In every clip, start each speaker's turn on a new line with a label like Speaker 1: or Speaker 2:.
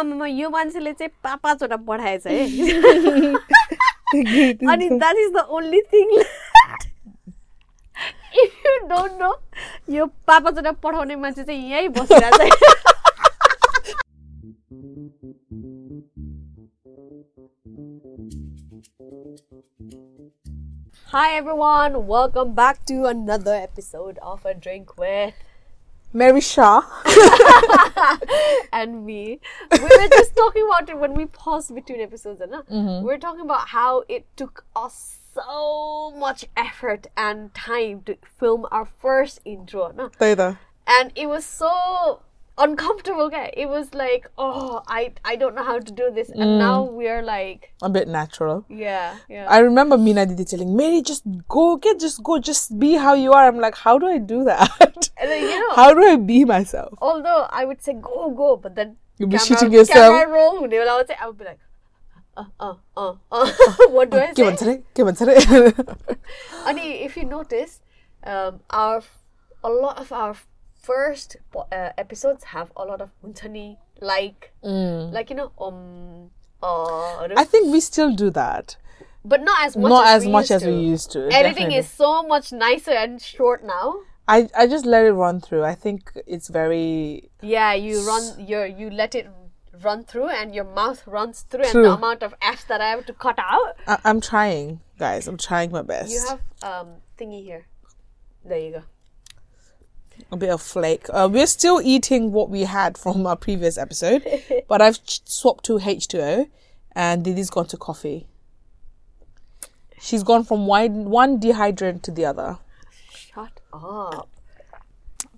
Speaker 1: आमामा यो मान्छेले चाहिँ पाँच पाँचवटा पठाएछ है। अनि that is the only thing if you don't know यो पाँच पाँचवटा पठाउने मान्छे चाहिँ यहीँ बसिरहेको छ Hi everyone, welcome back to another episode of A Drink with
Speaker 2: Mary Shaw.
Speaker 1: and me. We were just talking about it when we paused between episodes, and
Speaker 2: Mm-hmm.
Speaker 1: we are talking about how it took us so much effort and time to film our first intro, no?
Speaker 2: There.
Speaker 1: and it was so uncomfortable get It was like, oh, I I don't know how to do this, and mm. now we're like
Speaker 2: a bit natural.
Speaker 1: Yeah, yeah.
Speaker 2: I remember Mina did the telling Mary, just go, get, just go, just be how you are. I'm like, how do I do that?
Speaker 1: Then, you know,
Speaker 2: how do I be myself?
Speaker 1: Although I would say go, go, but then
Speaker 2: you'll be shooting yourself.
Speaker 1: Camera roll, they will always say, I would be like. Uh, uh, uh, uh. what do oh,
Speaker 2: I
Speaker 1: say? and if you notice, um, our a lot of our first uh, episodes have a lot of untani like like you know um uh,
Speaker 2: I think we still do that.
Speaker 1: but not as much
Speaker 2: Not
Speaker 1: as,
Speaker 2: as much as
Speaker 1: to.
Speaker 2: we used to.
Speaker 1: Editing
Speaker 2: definitely.
Speaker 1: is so much nicer and short now.
Speaker 2: I, I just let it run through. I think it's very.
Speaker 1: Yeah, you run your you let it run through and your mouth runs through and the amount of F's that I have to cut out.
Speaker 2: I, I'm trying, guys. I'm trying my best.
Speaker 1: You have um thingy here. There you go.
Speaker 2: A bit of flake. Uh, we're still eating what we had from our previous episode, but I've ch- swapped to H2O, and Didi's gone to coffee. She's gone from one, one dehydrant to the other.
Speaker 1: Shut up.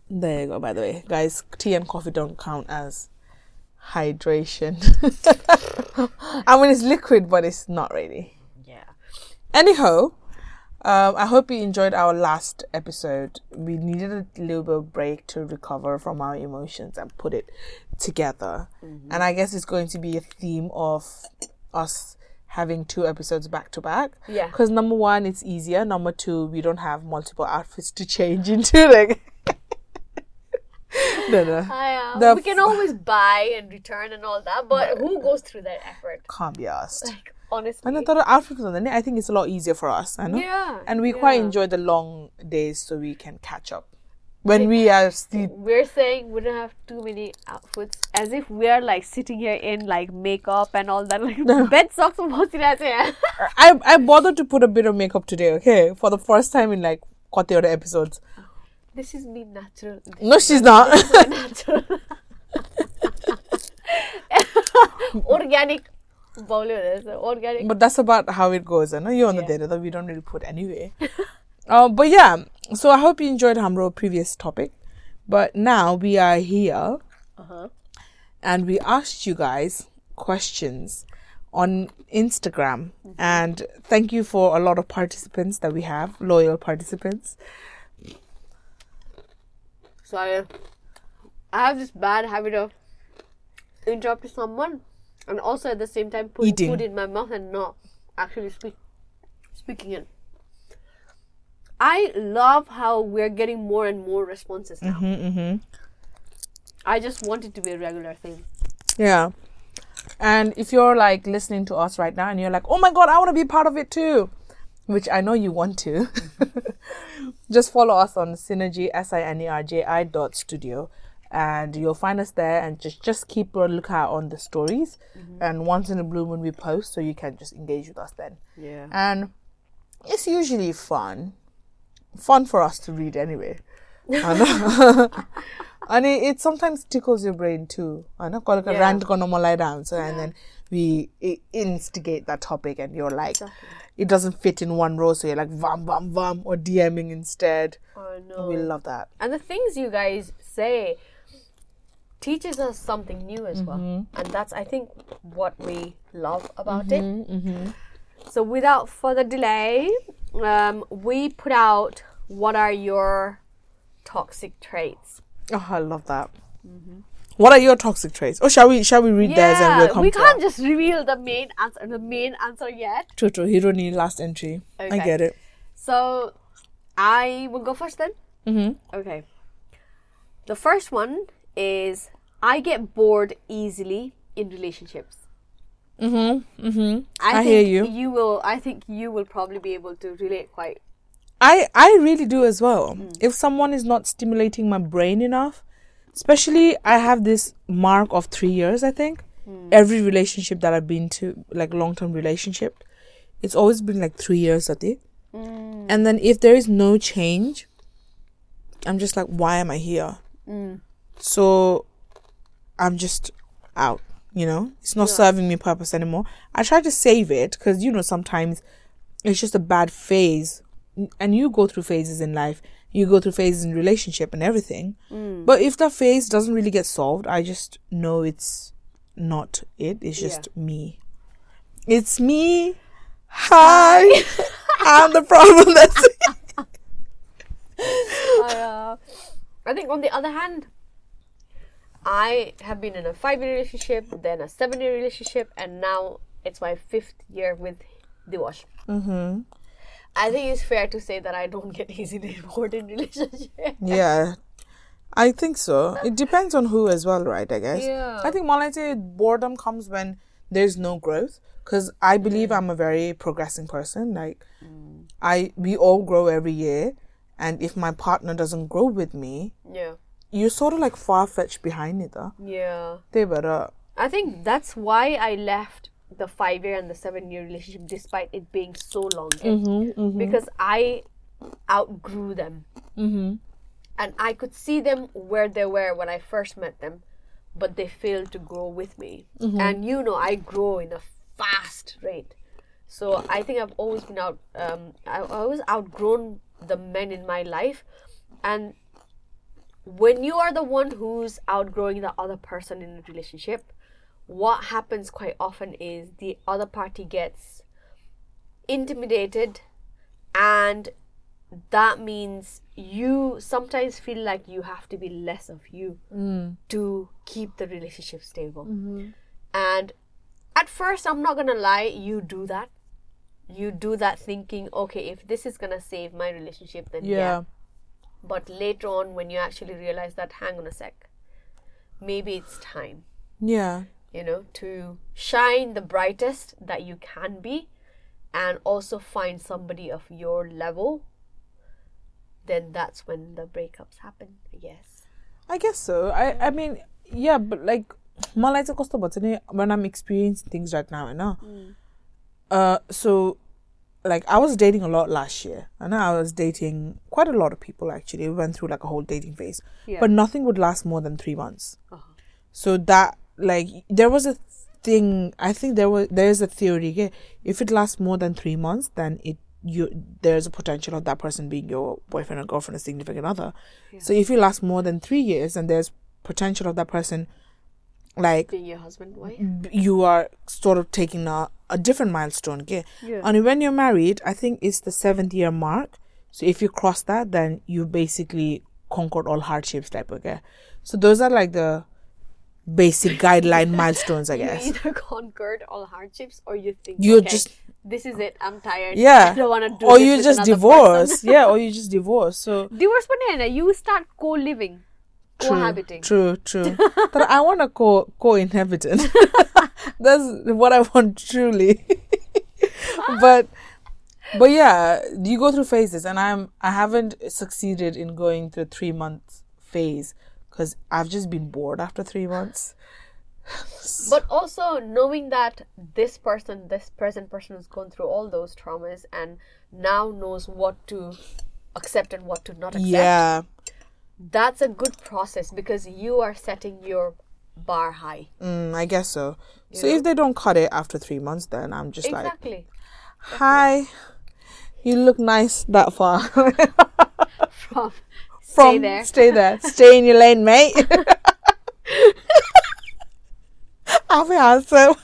Speaker 2: There you go, by the way. Guys, tea and coffee don't count as hydration. I mean, it's liquid, but it's not really.
Speaker 1: Yeah.
Speaker 2: Anyhow, um, I hope you enjoyed our last episode. We needed a little bit of break to recover from our emotions and put it together. And I guess it's going to be a theme of us having two episodes back to back.
Speaker 1: Yeah.
Speaker 2: Because number one, it's easier. Number two, we don't have multiple outfits to change into. Like, no, no,
Speaker 1: I, uh, we can always buy and return and all that, but who goes through that effort?
Speaker 2: can't be asked.
Speaker 1: Like honestly.
Speaker 2: And I thought Africa, I think it's a lot easier for us. I know.
Speaker 1: Yeah.
Speaker 2: And we
Speaker 1: yeah.
Speaker 2: quite enjoy the long days so we can catch up. When we are still.
Speaker 1: We're saying we don't have too many outfits as if we are like sitting here in like makeup and all that. Like, no. bed socks.
Speaker 2: I, I bothered to put a bit of makeup today, okay? For the first time in like quite other episodes.
Speaker 1: This is me natural. This
Speaker 2: no, she's not.
Speaker 1: natural. organic Organic.
Speaker 2: But that's about how it goes. I know you're on
Speaker 1: yeah.
Speaker 2: the data that we don't really put anyway. uh, but yeah, so I hope you enjoyed Hamro previous topic. But now we are here
Speaker 1: uh-huh.
Speaker 2: and we asked you guys questions on Instagram. Mm-hmm. And thank you for a lot of participants that we have, loyal participants.
Speaker 1: Sorry. I have this bad habit of interrupting someone and also at the same time put
Speaker 2: Eating.
Speaker 1: food in my mouth and not actually speak, speaking it. I love how we're getting more and more responses now.
Speaker 2: Mm-hmm.
Speaker 1: I just want it to be a regular thing.
Speaker 2: Yeah. And if you're like listening to us right now and you're like, oh my god, I want to be part of it too, which I know you want to, just follow us on Sinerji, S I N E R J I dot studio. And you'll find us there and just, just keep a lookout on the stories. Mm-hmm. And once in a blue moon, we post so you can just engage with us then.
Speaker 1: Yeah.
Speaker 2: And it's usually fun. Fun for us to read anyway. And it, it sometimes tickles your brain too. I know. Call it a
Speaker 1: Yeah.
Speaker 2: rant gonna lie down. So and then we instigate that topic and you're like it doesn't fit in one row, so you're like vam vam vam or DMing instead.
Speaker 1: I know.
Speaker 2: We love that.
Speaker 1: and the things you guys say teaches us something new as well
Speaker 2: Mm-hmm.
Speaker 1: and that's i think what we love about it so without further delay um, we put out what are your toxic traits
Speaker 2: Oh, I love that. What are your toxic traits? Or shall we shall we read theirs and we'll
Speaker 1: yeah
Speaker 2: come
Speaker 1: we can't just reveal the main answer the main answer yet
Speaker 2: True, true. Hero need last entry. I get it.
Speaker 1: so i will go first then
Speaker 2: Mm-hmm.
Speaker 1: Okay. The first one is I get bored easily in relationships.
Speaker 2: Mm-hmm. Mm-hmm.
Speaker 1: I,
Speaker 2: I
Speaker 1: think
Speaker 2: hear you.
Speaker 1: You will. I think you will probably be able to relate quite.
Speaker 2: I I really do as well. If someone is not stimulating my brain enough, especially I have this mark of three years. I think every relationship that I've been to, like long term relationship, it's always been like three years. Ati. And then if there is no change, I'm just like, why am I here? So I'm just out. You know, it's not
Speaker 1: Yeah.
Speaker 2: serving me purpose anymore. I try to save it because you know sometimes it's just a bad phase, and you go through phases in life. You go through phases in relationship and everything. But if that phase doesn't really get solved, I just know it's not it. It's just me. It's me. Hi. I'm the problem. That's it.
Speaker 1: I, uh, I think on the other hand, I have been in a five-year relationship, then a seven-year relationship, and now it's my fifth year with Diwash.
Speaker 2: Mm-hmm.
Speaker 1: I think it's fair to say that I don't get easily bored in relationships.
Speaker 2: Yeah. I think so. It depends on who as well, right? I guess.
Speaker 1: Yeah.
Speaker 2: I think Malaite boredom comes when there's no growth. Because I believe I'm a very progressing person. Like, I we all grow every year, and if my partner doesn't grow with me,
Speaker 1: Yeah,
Speaker 2: you're sort of like far fetched behind it. Though.
Speaker 1: yeah.
Speaker 2: They better.
Speaker 1: I think that's why I left the five-year and the seven-year relationship, despite it being so long, eh? because I outgrew them.
Speaker 2: Mm-hmm.
Speaker 1: and I could see them where they were when I first met them, but they failed to grow with me. And you know, I grow in a fast rate, so I think I've always been out. Um, I I always outgrown the men in my life, and when you are the one who's outgrowing the other person in a relationship, what happens quite often is the other party gets intimidated and that means you sometimes feel like you have to be less of you mm. to keep the relationship stable. Mm-hmm. And at first, I'm not gonna lie, you do that. You do that thinking, okay, if this is gonna save my relationship, then yeah.
Speaker 2: Yeah.
Speaker 1: But later on, when you actually realize that, hang on a sec, maybe it's time,
Speaker 2: Yeah.
Speaker 1: you know, to shine the brightest that you can be and also find somebody of your level. Then that's when the breakups happen, I guess.
Speaker 2: I guess so. I I mean, yeah, but like Malaita Costa Botany, when I'm experiencing things right now, I know. Uh, so like I was dating a lot last year, and I was dating quite a lot of people actually. We went through like a whole dating phase,
Speaker 1: Yeah.
Speaker 2: but nothing would last more than three months.
Speaker 1: Uh-huh.
Speaker 2: So that like there was a thing. I think there was there is a theory. yeah, If it lasts more than three months, then it you there's a potential of that person being your boyfriend or girlfriend or significant other. So if you last more than three years, and there's potential of that person, like
Speaker 1: Being your husband, wife.
Speaker 2: you are sort of taking a, a different milestone. Okay?
Speaker 1: Yeah.
Speaker 2: And when you're married, I think it's the seventh year mark. So if you cross that, then you basically conquered all hardships type. Okay. So those are like the basic guideline milestones, I
Speaker 1: You
Speaker 2: guess.
Speaker 1: either conquered all hardships or you think
Speaker 2: You
Speaker 1: okay,
Speaker 2: just
Speaker 1: this is it. I'm tired.
Speaker 2: yeah,
Speaker 1: I don't want to do
Speaker 2: or you just divorce. yeah, or you just divorce. So
Speaker 1: Divorce banana. You start co-living, cohabiting.
Speaker 2: True, true. but I want a co co-inhabitant. That's what I want truly. but but yeah, you go through phases, and I'm I haven't succeeded in going through three month phase because I've just been bored after three months.
Speaker 1: But also knowing that this person, this present person, has gone through all those traumas and now knows what to accept and what to not accept.
Speaker 2: Yeah,
Speaker 1: That's a good process because you are setting your bar high.
Speaker 2: mm, I guess so. So
Speaker 1: know?
Speaker 2: if they don't cut it after three months, then I'm just like,
Speaker 1: Exactly.
Speaker 2: hi, you look nice that far.
Speaker 1: From,
Speaker 2: From
Speaker 1: stay there.
Speaker 2: Stay there. Stay in your lane, mate. I'll be handsome.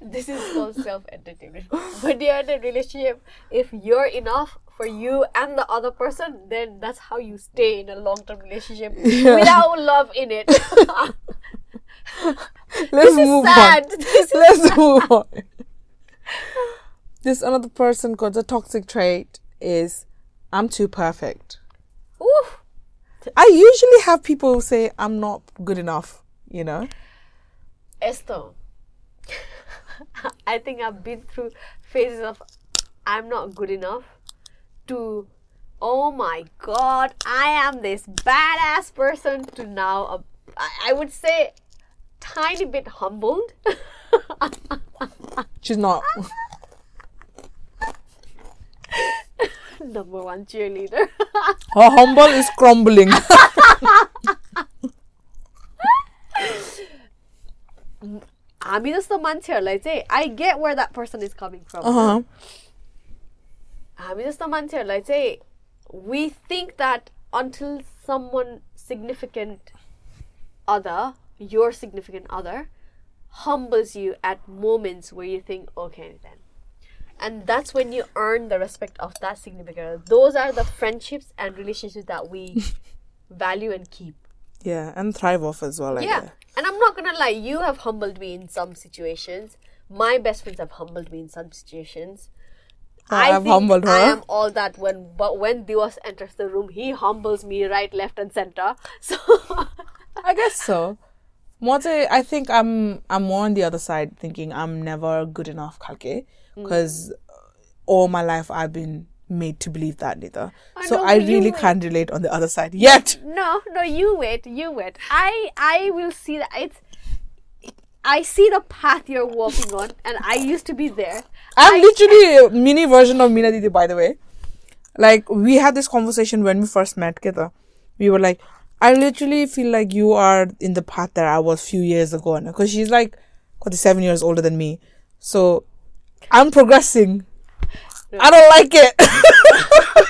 Speaker 1: This is called self entertainment. When you're in a relationship, if you're enough for you and the other person, then that's how you stay in a long term relationship without love in it.
Speaker 2: Let's
Speaker 1: this is
Speaker 2: move
Speaker 1: sad.
Speaker 2: on.
Speaker 1: This
Speaker 2: Let's move on. This another person got a toxic trait is I'm too perfect.
Speaker 1: Oof.
Speaker 2: I usually have people say I'm not good enough, you know?
Speaker 1: Esther, I think I've been through phases of I'm not good enough to oh my god, I am this badass person to now uh, I, I would say tiny bit humbled.
Speaker 2: She's not.
Speaker 1: Number one cheerleader.
Speaker 2: Her humble is crumbling.
Speaker 1: हामी जस्तो मान्छेहरूलाई चाहिँ I get where that person is coming from
Speaker 2: uh-huh.
Speaker 1: हामी जस्तो मान्छेहरूलाई चाहिँ we think that until someone significant other, your significant other, humbles you at moments where you think, okay, then. And that's when you earn the respect of that significant other. Those are the friendships and relationships that we value and keep.
Speaker 2: Yeah, and thrive off as well. I
Speaker 1: yeah.
Speaker 2: guess.
Speaker 1: And I'm not gonna lie, you have humbled me in some situations. My best friends have humbled me in some situations. I
Speaker 2: I've
Speaker 1: think
Speaker 2: humbled her.
Speaker 1: I am all that when but when Diwas enters the room, he humbles me right, left, and center. So
Speaker 2: I guess so. More to- I think I'm I'm more on the other side, thinking I'm never good enough, Kalke,
Speaker 1: Mm.
Speaker 2: because all my life I've been made to believe that neither.
Speaker 1: I
Speaker 2: so
Speaker 1: know,
Speaker 2: I really can't relate on the other side yet.
Speaker 1: no, no, you wait, you wait. I I will see that it's. I see the path you're walking on, and I used to be there.
Speaker 2: I'm literally a mini version of Mina Didi, by the way. Like we had this conversation when we first met, Keta. We were like, I literally feel like you are in the path that I was few years ago, because she's like, seven years older than me. So I'm progressing. I don't like it.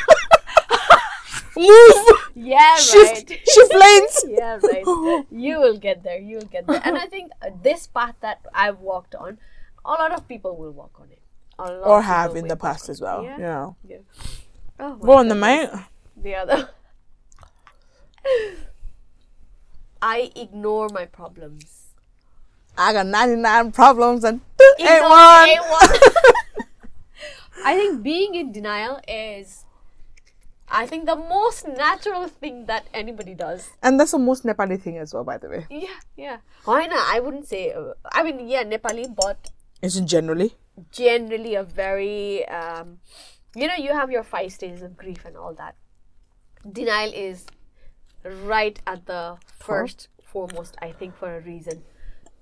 Speaker 2: Move,
Speaker 1: Yeah,
Speaker 2: shift,
Speaker 1: right.
Speaker 2: shift lanes.
Speaker 1: yeah, right. You will get there. You will get there. And I think uh, this path that I've walked on, a lot of people will walk on it. A lot
Speaker 2: Or have in the past as well.
Speaker 1: Yeah.
Speaker 2: Yeah.
Speaker 1: yeah. Oh,
Speaker 2: Go on the mate.
Speaker 1: The other. I ignore my problems.
Speaker 2: I got 99 problems and ain't one.
Speaker 1: ain't one. I think being in denial is, I think, the most natural thing that anybody does.
Speaker 2: And that's the most Nepali thing as well, by the way.
Speaker 1: Yeah, yeah. Why not? I wouldn't say. uh, I mean, yeah, Nepali, but
Speaker 2: It's generally.
Speaker 1: generally a very um, you know you have your five stages of grief and all that denial is right at the first foremost i think for a reason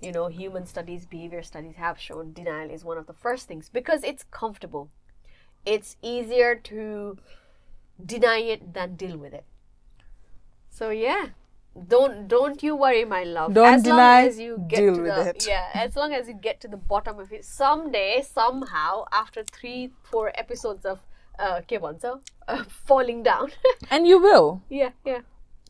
Speaker 1: you know human studies behavior studies have shown denial is one of the first things because it's comfortable it's easier to deny it than deal with it. So yeah, don't don't you worry, my love.
Speaker 2: Don't
Speaker 1: as
Speaker 2: deny.
Speaker 1: Long as you get
Speaker 2: deal
Speaker 1: to
Speaker 2: with
Speaker 1: the,
Speaker 2: it.
Speaker 1: Yeah, as long as you get to the bottom of it, someday, somehow, after three, four episodes of uh, uh, falling down,
Speaker 2: and you will.
Speaker 1: Yeah, yeah.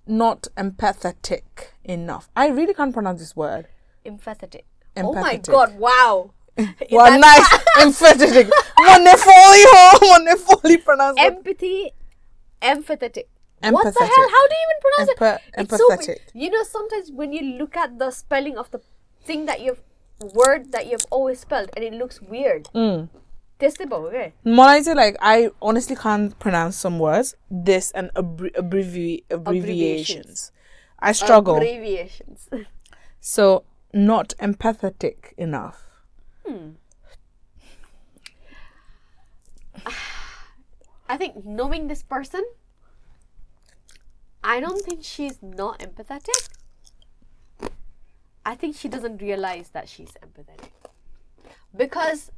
Speaker 2: Not empathetic enough. I really can't pronounce this word.
Speaker 1: Empathetic. empathetic. Oh my god! Wow.
Speaker 2: well, nice empathetic. Wonderfully, wonderfully pronounced. ho, pronounce.
Speaker 1: Empathy empathetic. Empathetic. What the hell? How do you even pronounce it? Empathetic. So, you know, sometimes when you look at the spelling of the thing that you've word that you've always spelled, and it looks weird.
Speaker 2: Mm.
Speaker 1: Teste ba
Speaker 2: okay. Malaysia, like I honestly can't pronounce some words. This and abbre- abbrevi- abbreviations. abbreviations. I struggle.
Speaker 1: Abbreviations.
Speaker 2: so not empathetic enough. Hmm.
Speaker 1: I think knowing this person, I don't think she's not empathetic. I think she doesn't realize that she's empathetic. Because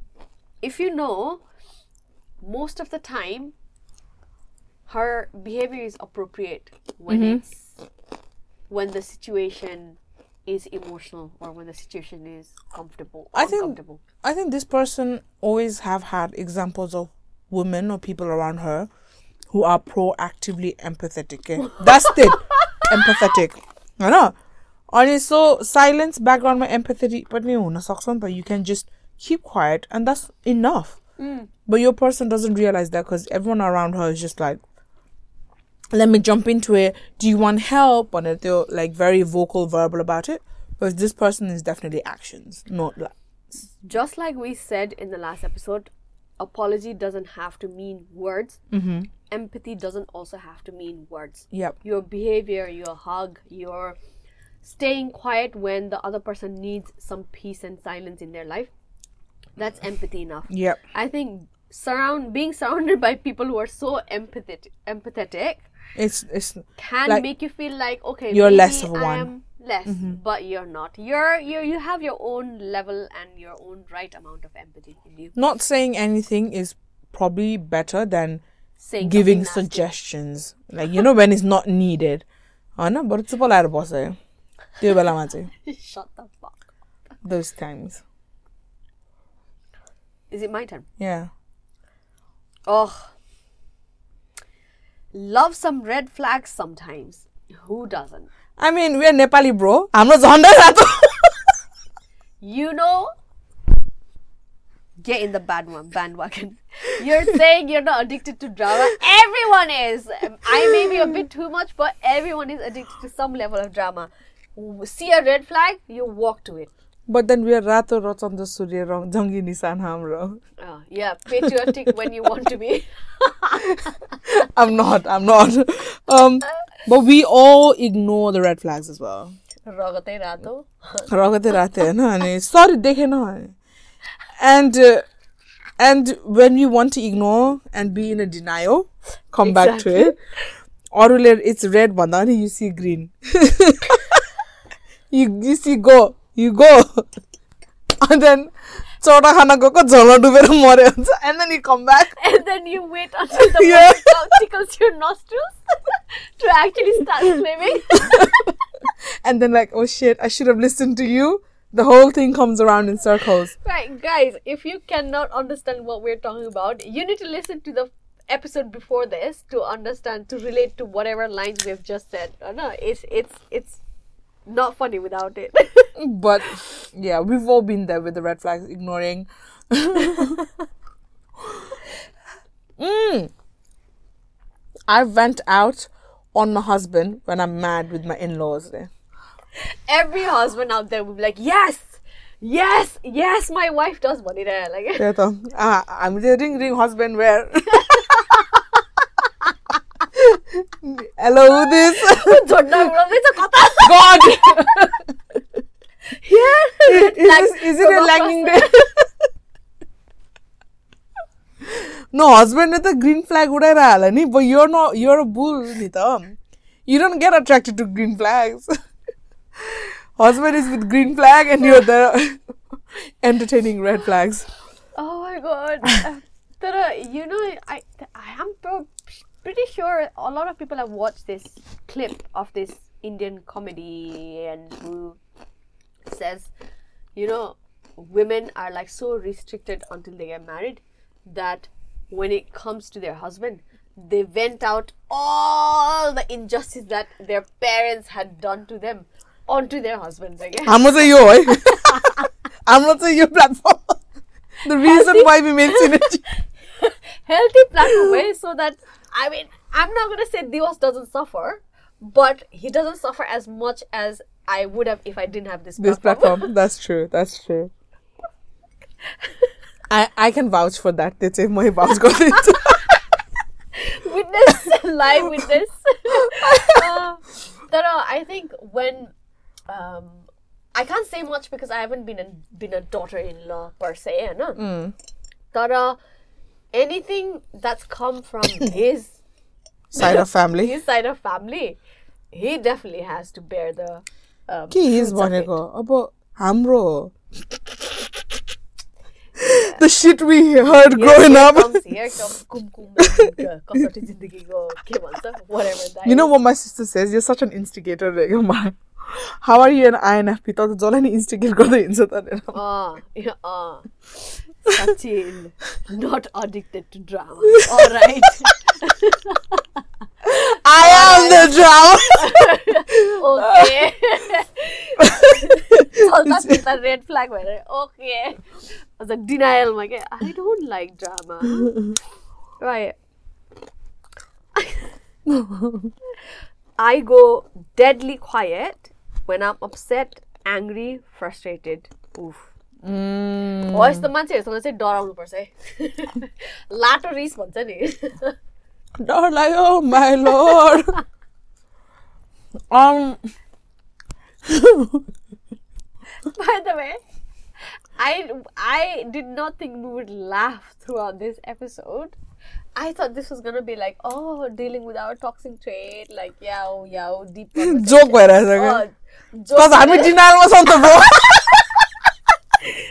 Speaker 1: if you know, most of the time, her behavior is appropriate when mm-hmm. it's when the situation is emotional or when the situation is comfortable or
Speaker 2: I think-. I think this person always have had examples of women or people around her who are proactively empathetic. eh? That's it. empathetic. I know. And so silence background my empathy but you can just keep quiet and that's enough. But your person doesn't realize that because everyone around her is just like let me jump into it. Do you want help? And they're like very vocal, verbal about it. But this person is definitely actions, not like
Speaker 1: just like we said in the last episode, apology doesn't have to mean words. Mm-hmm. Empathy doesn't also have to mean words.
Speaker 2: Yep.
Speaker 1: Your behavior, your hug, your staying quiet when the other person needs some peace and silence in their life. That's empathy enough.
Speaker 2: Yep.
Speaker 1: I think surround being surrounded by people who are so empathetic empathetic
Speaker 2: It's it's
Speaker 1: can
Speaker 2: Like,
Speaker 1: make you feel like okay
Speaker 2: you're less of one
Speaker 1: am less but you're not you're you you have your own level and your own right amount of empathy in you
Speaker 2: not saying anything is probably better than
Speaker 1: saying
Speaker 2: giving
Speaker 1: something nasty.
Speaker 2: suggestions. Like you know when it's not needed. होइन बरु चुप लगाएर बस्यो त्यो बेलामा चाहिँ
Speaker 1: shut the fuck
Speaker 2: those times
Speaker 1: is it my turn
Speaker 2: yeah
Speaker 1: oh love some red flags sometimes who doesn't
Speaker 2: I mean we're Nepali bro हाम्रो झन्डै रातो
Speaker 1: you know get in the bad one bandwagon you're saying you're not addicted to drama everyone is i may be a bit too much but everyone is addicted to some level of drama see a red flag you walk to it
Speaker 2: but then we're रातो र चन्द्र सूर्य र जङ्गी निशान हाम्रो
Speaker 1: oh, yeah patriotic when you want to be
Speaker 2: I'm not I'm not um but we all ignore the red flags as well
Speaker 1: रगतै रातो
Speaker 2: रगतै रातै होइन अनि सरी देखेन and uh, and when we want to ignore and be in a denial come back to
Speaker 1: Exactly.
Speaker 2: it अरूले it's red भन्दा पनि you see green you, you see go you go. and then Chodahana Koko Zola Dubera More. And then you come back.
Speaker 1: And then you wait until the
Speaker 2: yeah.
Speaker 1: tickles your nostrils to actually start swimming.
Speaker 2: and then, like, oh shit, I should have listened to you. The whole thing comes around in circles.
Speaker 1: Right, guys, if you cannot understand what we're talking about, you need to listen to the episode before this to understand to relate to whatever lines we've just said. Oh, no, it's it's it's not funny without it.
Speaker 2: But yeah, we've all been there with the red flags, ignoring. mm. I vent out on my husband when I'm mad with my in-laws. there.
Speaker 1: Every husband out there will be like, Yes, yes, yes, my wife does it is. Like
Speaker 2: Yeah, ah, I'm the ring ring husband where. Hello, who this
Speaker 1: झन्डा उडाउँदैछ कता
Speaker 2: God.
Speaker 1: Yeah,
Speaker 2: is, this, is it a lagging day? no, husband with a green flag would have ni, but you're not. You're a bull, Nita. You don't get attracted to green flags. husband is with green flag, and you're there entertaining red flags.
Speaker 1: Oh my god. Uh, Tara, you know, I I am pro- pretty sure a lot of people have watched this clip of this Indian comedy and who says, you know, women are like so restricted until they get married that when it comes to their husband, they vent out all the injustice that their parents had done to them onto their husbands again.
Speaker 2: I'm not saying you, eh? I'm not saying your platform. the reason why we made Sinerji.
Speaker 1: healthy platform way so that I mean I'm not gonna say Diwas doesn't suffer, but he doesn't suffer as much as I would have if I didn't have this
Speaker 2: this
Speaker 1: platform.
Speaker 2: platform. That's true. That's true. I I can vouch for that. They say my vouch got it.
Speaker 1: witness, live witness. uh, but, uh, I think when um, I can't say much because I haven't been a, been a daughter-in-law per se, no. But uh, anything that's come from his
Speaker 2: Side of family.
Speaker 1: his side of family, he definitely has to bear the. Um,
Speaker 2: के his
Speaker 1: fruits of it.
Speaker 2: भनेको अब हाम्रो हो the shit we heard growing
Speaker 1: here
Speaker 2: up
Speaker 1: comes, here comes कुमकुम र कसौटी जिन्दगीको के भन्छ whatever that
Speaker 2: you know
Speaker 1: is.
Speaker 2: what my sister says you're such an instigator रहेको मा how are you an INFP त जसलाई नि instigate गर्दै हिँड्छ त
Speaker 1: Sachin, not addicted to drama. All right.
Speaker 2: I am the drama.
Speaker 1: okay. so that's the red flag. Okay. The denial. Like, I don't like drama. Right. I go deadly quiet when I'm upset, angry, frustrated. Oof.
Speaker 2: Mm.
Speaker 1: हो यस्तो मान्छेहरूसँग चाहिँ डराउनु पर्छ है लाटो रिस भन्छ नि
Speaker 2: डर लाग्यो um
Speaker 1: By the way, I I did not think we would laugh throughout this episode. I thought this was gonna be like, oh, dealing with our toxic trait, like yow yow deep.
Speaker 2: Joke okay?
Speaker 1: Oh,
Speaker 2: Because I'm a denial was on the bro.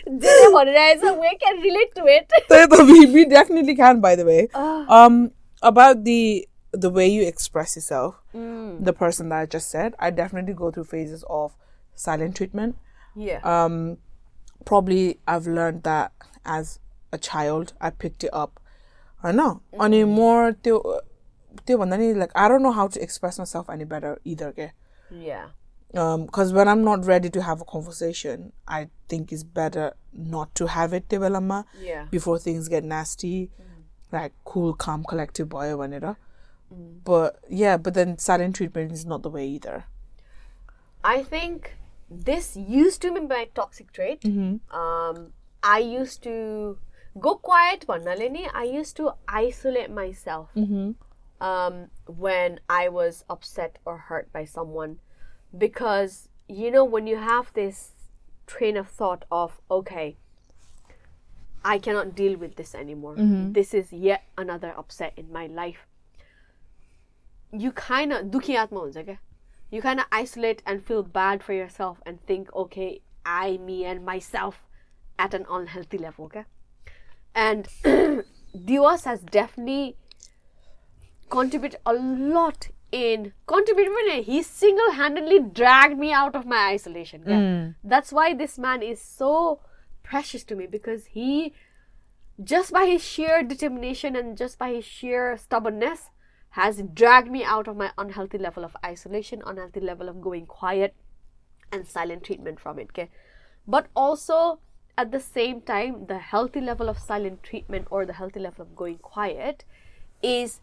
Speaker 1: didn't. We can relate to it.
Speaker 2: we, definitely can, by the way.
Speaker 1: Ah.
Speaker 2: um, about the the way you express yourself,
Speaker 1: mm.
Speaker 2: the person that I just said, I definitely go through phases of silent treatment.
Speaker 1: Yeah.
Speaker 2: Um, probably I've learned that as a child, I picked it up. I know. Mm. On a more, like I don't know how to express myself any better either. Okay?
Speaker 1: Yeah
Speaker 2: because um, when I'm not ready to have a conversation, I think it's better not to have it, Tebalama,
Speaker 1: yeah.
Speaker 2: before things get nasty. Mm. Like cool, calm, collective boy, whenever. Mm. But yeah, but then silent treatment is not the way either.
Speaker 1: I think this used to be my toxic trait. Mm-hmm. Um, I used to go quiet, Vanalini. I used to isolate myself mm-hmm. um, when I was upset or hurt by someone because you know when you have this train of thought of okay i cannot deal with this anymore. Mm-hmm. this is yet another upset in my life. You kind of dukhi atma okay you kind of isolate and feel bad for yourself and think okay i me and myself at an unhealthy level okay? And Diwas has definitely contributed a lot in contributed. He single handedly dragged me out of my isolation. Yeah? Hmm. That's why this man is so precious to me because he, just by his sheer determination and just by his sheer stubbornness, has dragged me out of my unhealthy level of isolation, unhealthy level of going quiet, and silent treatment from it. Okay, but also at the same time, the healthy level of silent treatment or the healthy level of going quiet is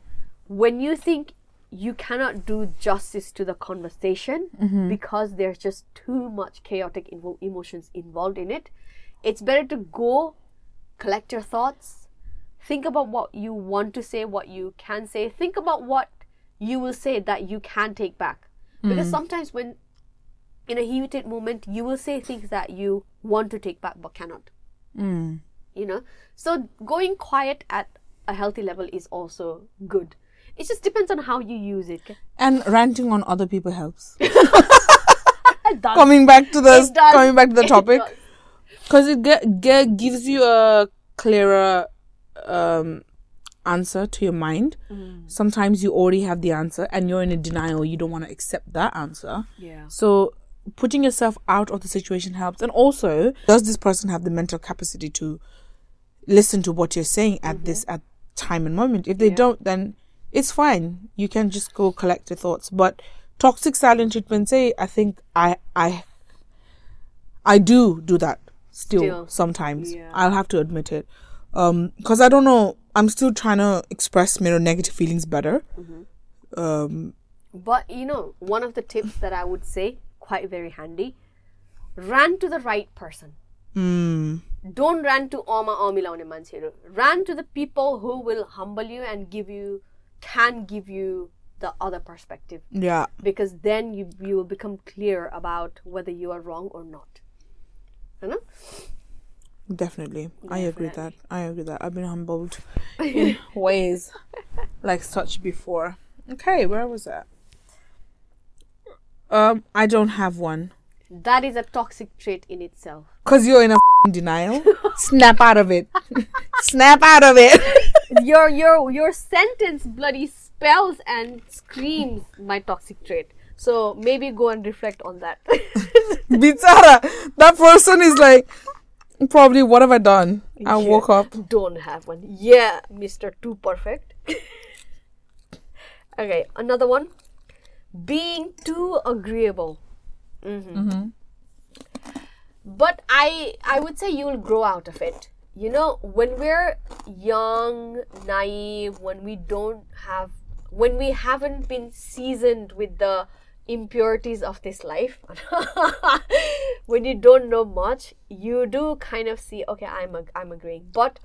Speaker 1: when you think you cannot do justice to the conversation mm-hmm. because there's just too much chaotic invo- emotions involved in it. It's better to go collect your thoughts think about what you want to say what you can say think about what you will say that you can take back. Because mm. sometimes when in a heated moment you will say things that you want to take back but cannot. Mm. You know? So going quiet at a healthy level is also good it just depends on how you use it.
Speaker 2: And ranting on other people helps. Coming back to the coming back to the topic. because it get, get gives you a clearer um answer to your mind. Sometimes you already have the answer and you're in a denial. You don't want to accept that answer.
Speaker 1: Yeah.
Speaker 2: So putting yourself out of the situation helps. And also does this person have the mental capacity to listen to what you're saying at this at time and moment? If they don't then it's fine you can just go collect your thoughts but toxic silent treatment say i think i i i do do that still,
Speaker 1: Still.
Speaker 2: sometimes
Speaker 1: Yeah.
Speaker 2: i'll have to admit it um because i don't know i'm still trying to express my negative feelings better um
Speaker 1: But you know, one of the tips that I would say, quite very handy, run to the right person.
Speaker 2: mm,
Speaker 1: Don't run to Oma Omilaune Manchero. Run to the people who will humble you and give you, can give you the other perspective.
Speaker 2: yeah
Speaker 1: Because then you, you will become clear about whether you are wrong or not. You know?
Speaker 2: Definitely. I agree that. I agree that. I've been humbled in ways like such before. Okay, where was that? Um, I don't have one.
Speaker 1: That is a toxic trait in itself.
Speaker 2: Cause you're in a f***ing denial. Snap out of it. Snap out of it.
Speaker 1: your your your sentence bloody spells and screams my toxic trait. So maybe go and reflect on that.
Speaker 2: Bitara, that person is like, probably what have I done? I
Speaker 1: Yeah.
Speaker 2: woke up.
Speaker 1: Don't have one. Yeah, Mr. Too Perfect. okay, another one. Being too agreeable. Mhm. But I I would say you will grow out of it. You know, when we're young, naive, when we don't have when we haven't been seasoned with the impurities of this life, when you don't know much, you do kind of see, okay, I'm ag- I'm agreeing. But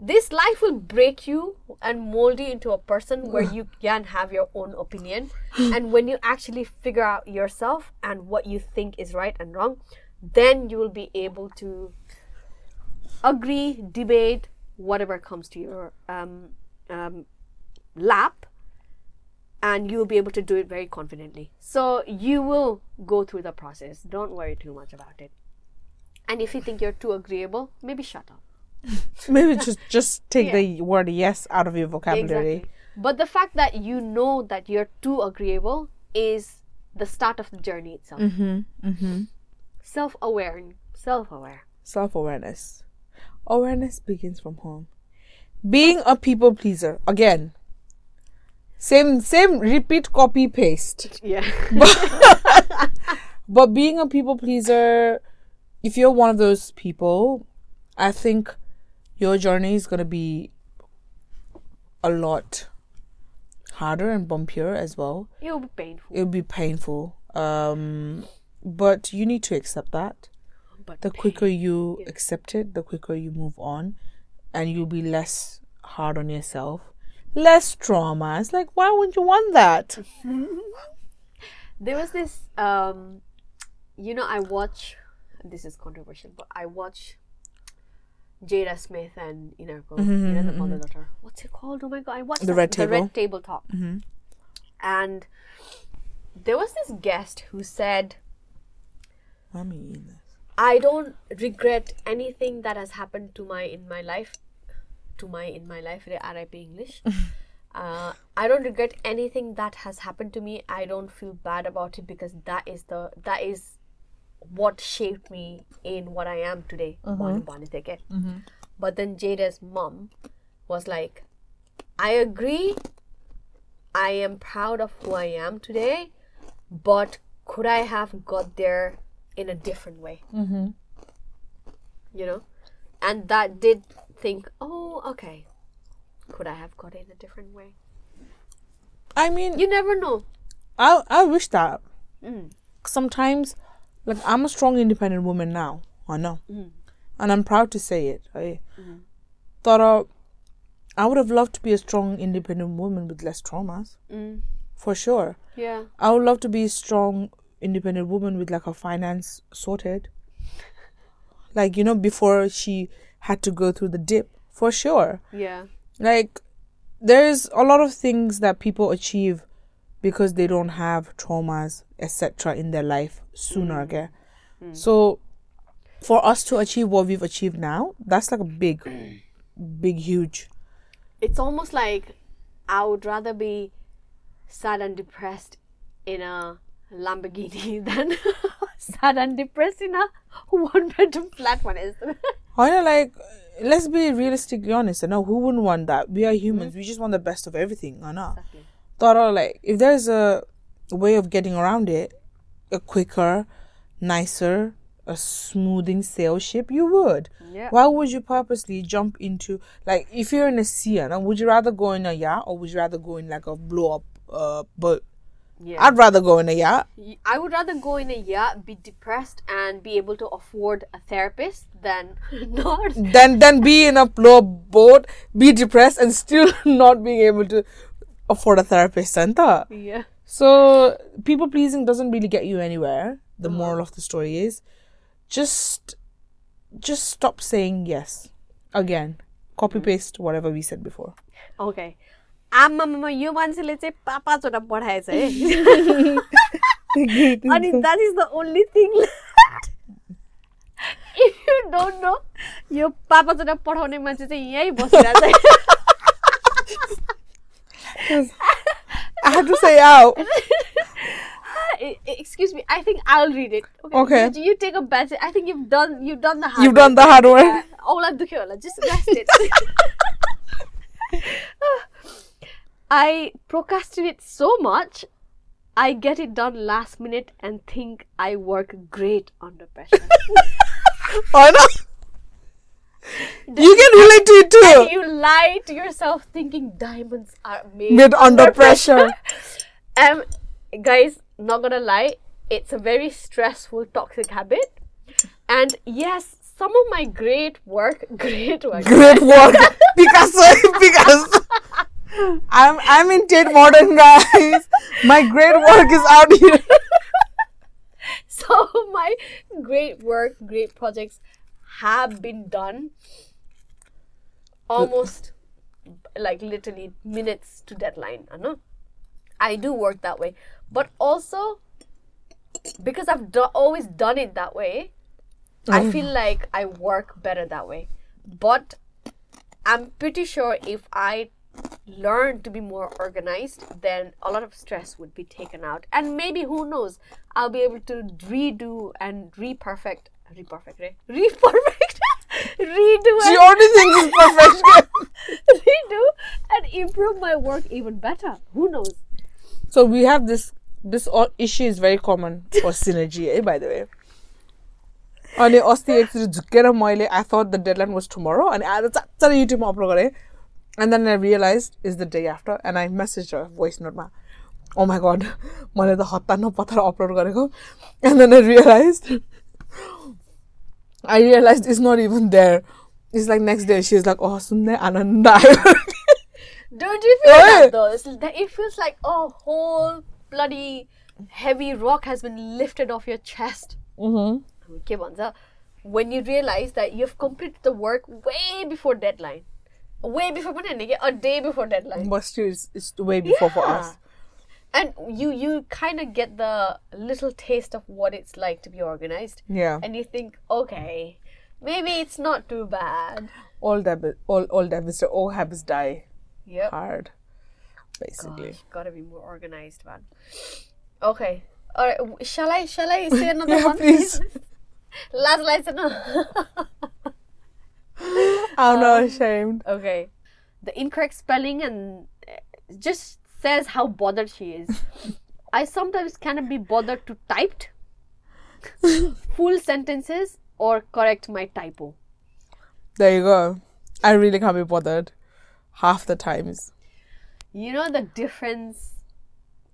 Speaker 1: this life will break you and mold you into a person where you can have your own opinion. and when you actually figure out yourself and what you think is right and wrong, then you will be able to agree, debate, whatever comes to your um, um, lap, and you'll be able to do it very confidently. So you will go through the process. Don't worry too much about it. And if you think you're too agreeable, maybe shut up.
Speaker 2: Maybe just just take the word yes out of your vocabulary.
Speaker 1: Exactly. But the fact that you know that you're too agreeable is the start of the journey itself.
Speaker 2: Mm-hmm. Mm-hmm.
Speaker 1: Self aware. Self aware.
Speaker 2: Self awareness. Awareness begins from home. Being a people pleaser again. Same same repeat copy paste.
Speaker 1: Yeah.
Speaker 2: But being a people pleaser, if you're one of those people, I think your journey is gonna be a lot harder and bumpier as well.
Speaker 1: It'll be painful.
Speaker 2: It'll be painful. Um, but you need to accept that.
Speaker 1: But
Speaker 2: The quicker you accept it, the quicker you move on, and you'll be less hard on yourself, less trauma. It's like, why wouldn't you want that?
Speaker 1: there was this um you know i watch this is controversial but i watch jada smith and Inarko, you know the mm-hmm, mother mm-hmm. daughter what's it called oh my god i watched
Speaker 2: The
Speaker 1: that-
Speaker 2: Red
Speaker 1: the
Speaker 2: Table.
Speaker 1: red table talk mm-hmm. and there was this guest who said
Speaker 2: eat this.
Speaker 1: I don't regret anything that has happened to my in my life. To my in my life, RIP English. uh, I don't regret anything that has happened to me. I don't feel bad about it because that is the that is what shaped me in what I am today. Mm-hmm. Bani থেকে। mm-hmm. But then Jada's mom was like, I agree. I am proud of who I am today, but could I have got there in a different way? Mm-hmm. You know, and that did think, oh, okay, could I have got it in a different way?
Speaker 2: I mean,
Speaker 1: You never know.
Speaker 2: I I wish that. Mm. Sometimes, like I'm a strong, independent woman now. I know, and I'm proud to say it. I thought uh, I would have loved to be a strong, independent woman with less traumas,
Speaker 1: Mm.
Speaker 2: for sure.
Speaker 1: Yeah.
Speaker 2: I would love to be a strong, independent woman with like her finance sorted. Like you know, before she had to go through the dip, for sure.
Speaker 1: Yeah.
Speaker 2: like there's a lot of things that people achieve because they don't have traumas etc in their life sooner mm. okay mm. so for us to achieve what we've achieved now that's like a big big huge
Speaker 1: It's almost like I would rather be sad and depressed in a Lamborghini than sad and depressed in a one bedroom flat one is.
Speaker 2: I know, like, let's be realistically honest. I know who wouldn't want that. We are mm-hmm. humans. We just want the best of everything. I know. Thought of like, if there's a way of getting around it, a quicker, nicer, a smoothing sail ship, you would.
Speaker 1: Yeah.
Speaker 2: Why would you purposely jump into like if you're in a sea? and would you rather go in a yacht or would you rather go in like a blow up uh, boat?
Speaker 1: Yeah.
Speaker 2: I'd rather go in a yacht.
Speaker 1: I would rather go in a yacht, be depressed, and be able to afford a therapist than not.
Speaker 2: Than than be in a blow up boat, be depressed, and still not being able to afford a therapist. Santa.
Speaker 1: Yeah.
Speaker 2: So people pleasing doesn't really get you anywhere. The moral of the story is just just stop saying yes. Again, copy paste whatever we said before.
Speaker 1: Okay. आमामा यो मान्छेले चाहिँ पाँच पाँचवटा पठाएछ है अनि that is the only thing if you don't know यो पाँच पाँचवटा पठाउने मान्छे चाहिँ यहीँ बसिरहेको छ
Speaker 2: I have to say out.
Speaker 1: Excuse me. I think I'll read it.
Speaker 2: Okay.
Speaker 1: okay. You take a bet. I think you've done. You've done the hard.
Speaker 2: You've work. done the hard work.
Speaker 1: All I do here, Just rest it. I procrastinate so much. I get it done last minute and think I work great under pressure.
Speaker 2: Why not? You can relate to it too.
Speaker 1: you lie to yourself thinking diamonds are made,
Speaker 2: Made under pressure.
Speaker 1: um, guys, not gonna lie, it's a very stressful, toxic habit. And yes, some of my great work, great work.
Speaker 2: Great work, Picasso, Picasso. I'm I'm in Tate Modern, guys. My great work is out here.
Speaker 1: so my great work, great projects have been done almost like literally minutes to deadline. I know. I do work that way, but also because I've do- always done it that way, I oh. feel like I work better that way. But I'm pretty sure if I learn to be more organized, then a lot of stress would be taken out. And maybe, who knows, I'll be able to redo and re-perfect, re-perfect, re- re-perfect, redo
Speaker 2: She already thinks it's perfection.
Speaker 1: redo and improve my work even better. Who knows?
Speaker 2: So we have this this issue is very common for synergy, eh, by the way. अनि अस्ति एकचोटि झुक्केर मैले I thought the deadline was tomorrow अनि आज चाँचार युट्युबमा upload गरेँ and then I realize is the day after and I message voice नोटमा oh my god मैले त हतार नपतार अपलोड गरेको and then I realize I realized it's not even there. It's like next day she's like, oh, sunne ananda.
Speaker 1: Don't you feel
Speaker 2: yeah.
Speaker 1: that though? It's, it feels like a whole bloody heavy rock has been lifted off your chest. Mm-hmm. Okay, Banza. When you realize that you've completed the work way before deadline, way before, a day before deadline.
Speaker 2: But still, it's, it's way before
Speaker 1: yeah.
Speaker 2: for us.
Speaker 1: And you you kind of get the little taste of what it's like to be organized.
Speaker 2: Yeah.
Speaker 1: And you think, okay, maybe it's not too bad.
Speaker 2: all habits, all all habits, all habits die
Speaker 1: Yep.
Speaker 2: hard, basically.
Speaker 1: Gosh, gotta be more organized, man. Okay. Alright, shall I shall I say another
Speaker 2: Yeah,
Speaker 1: one?
Speaker 2: please.
Speaker 1: Last lesson.
Speaker 2: I'm not ashamed.
Speaker 1: okay. The incorrect spelling and uh, just says how bothered she is. I sometimes cannot be bothered to typed full sentences or correct my typo.
Speaker 2: There you go. I really can't be bothered. Half the times.
Speaker 1: You know the difference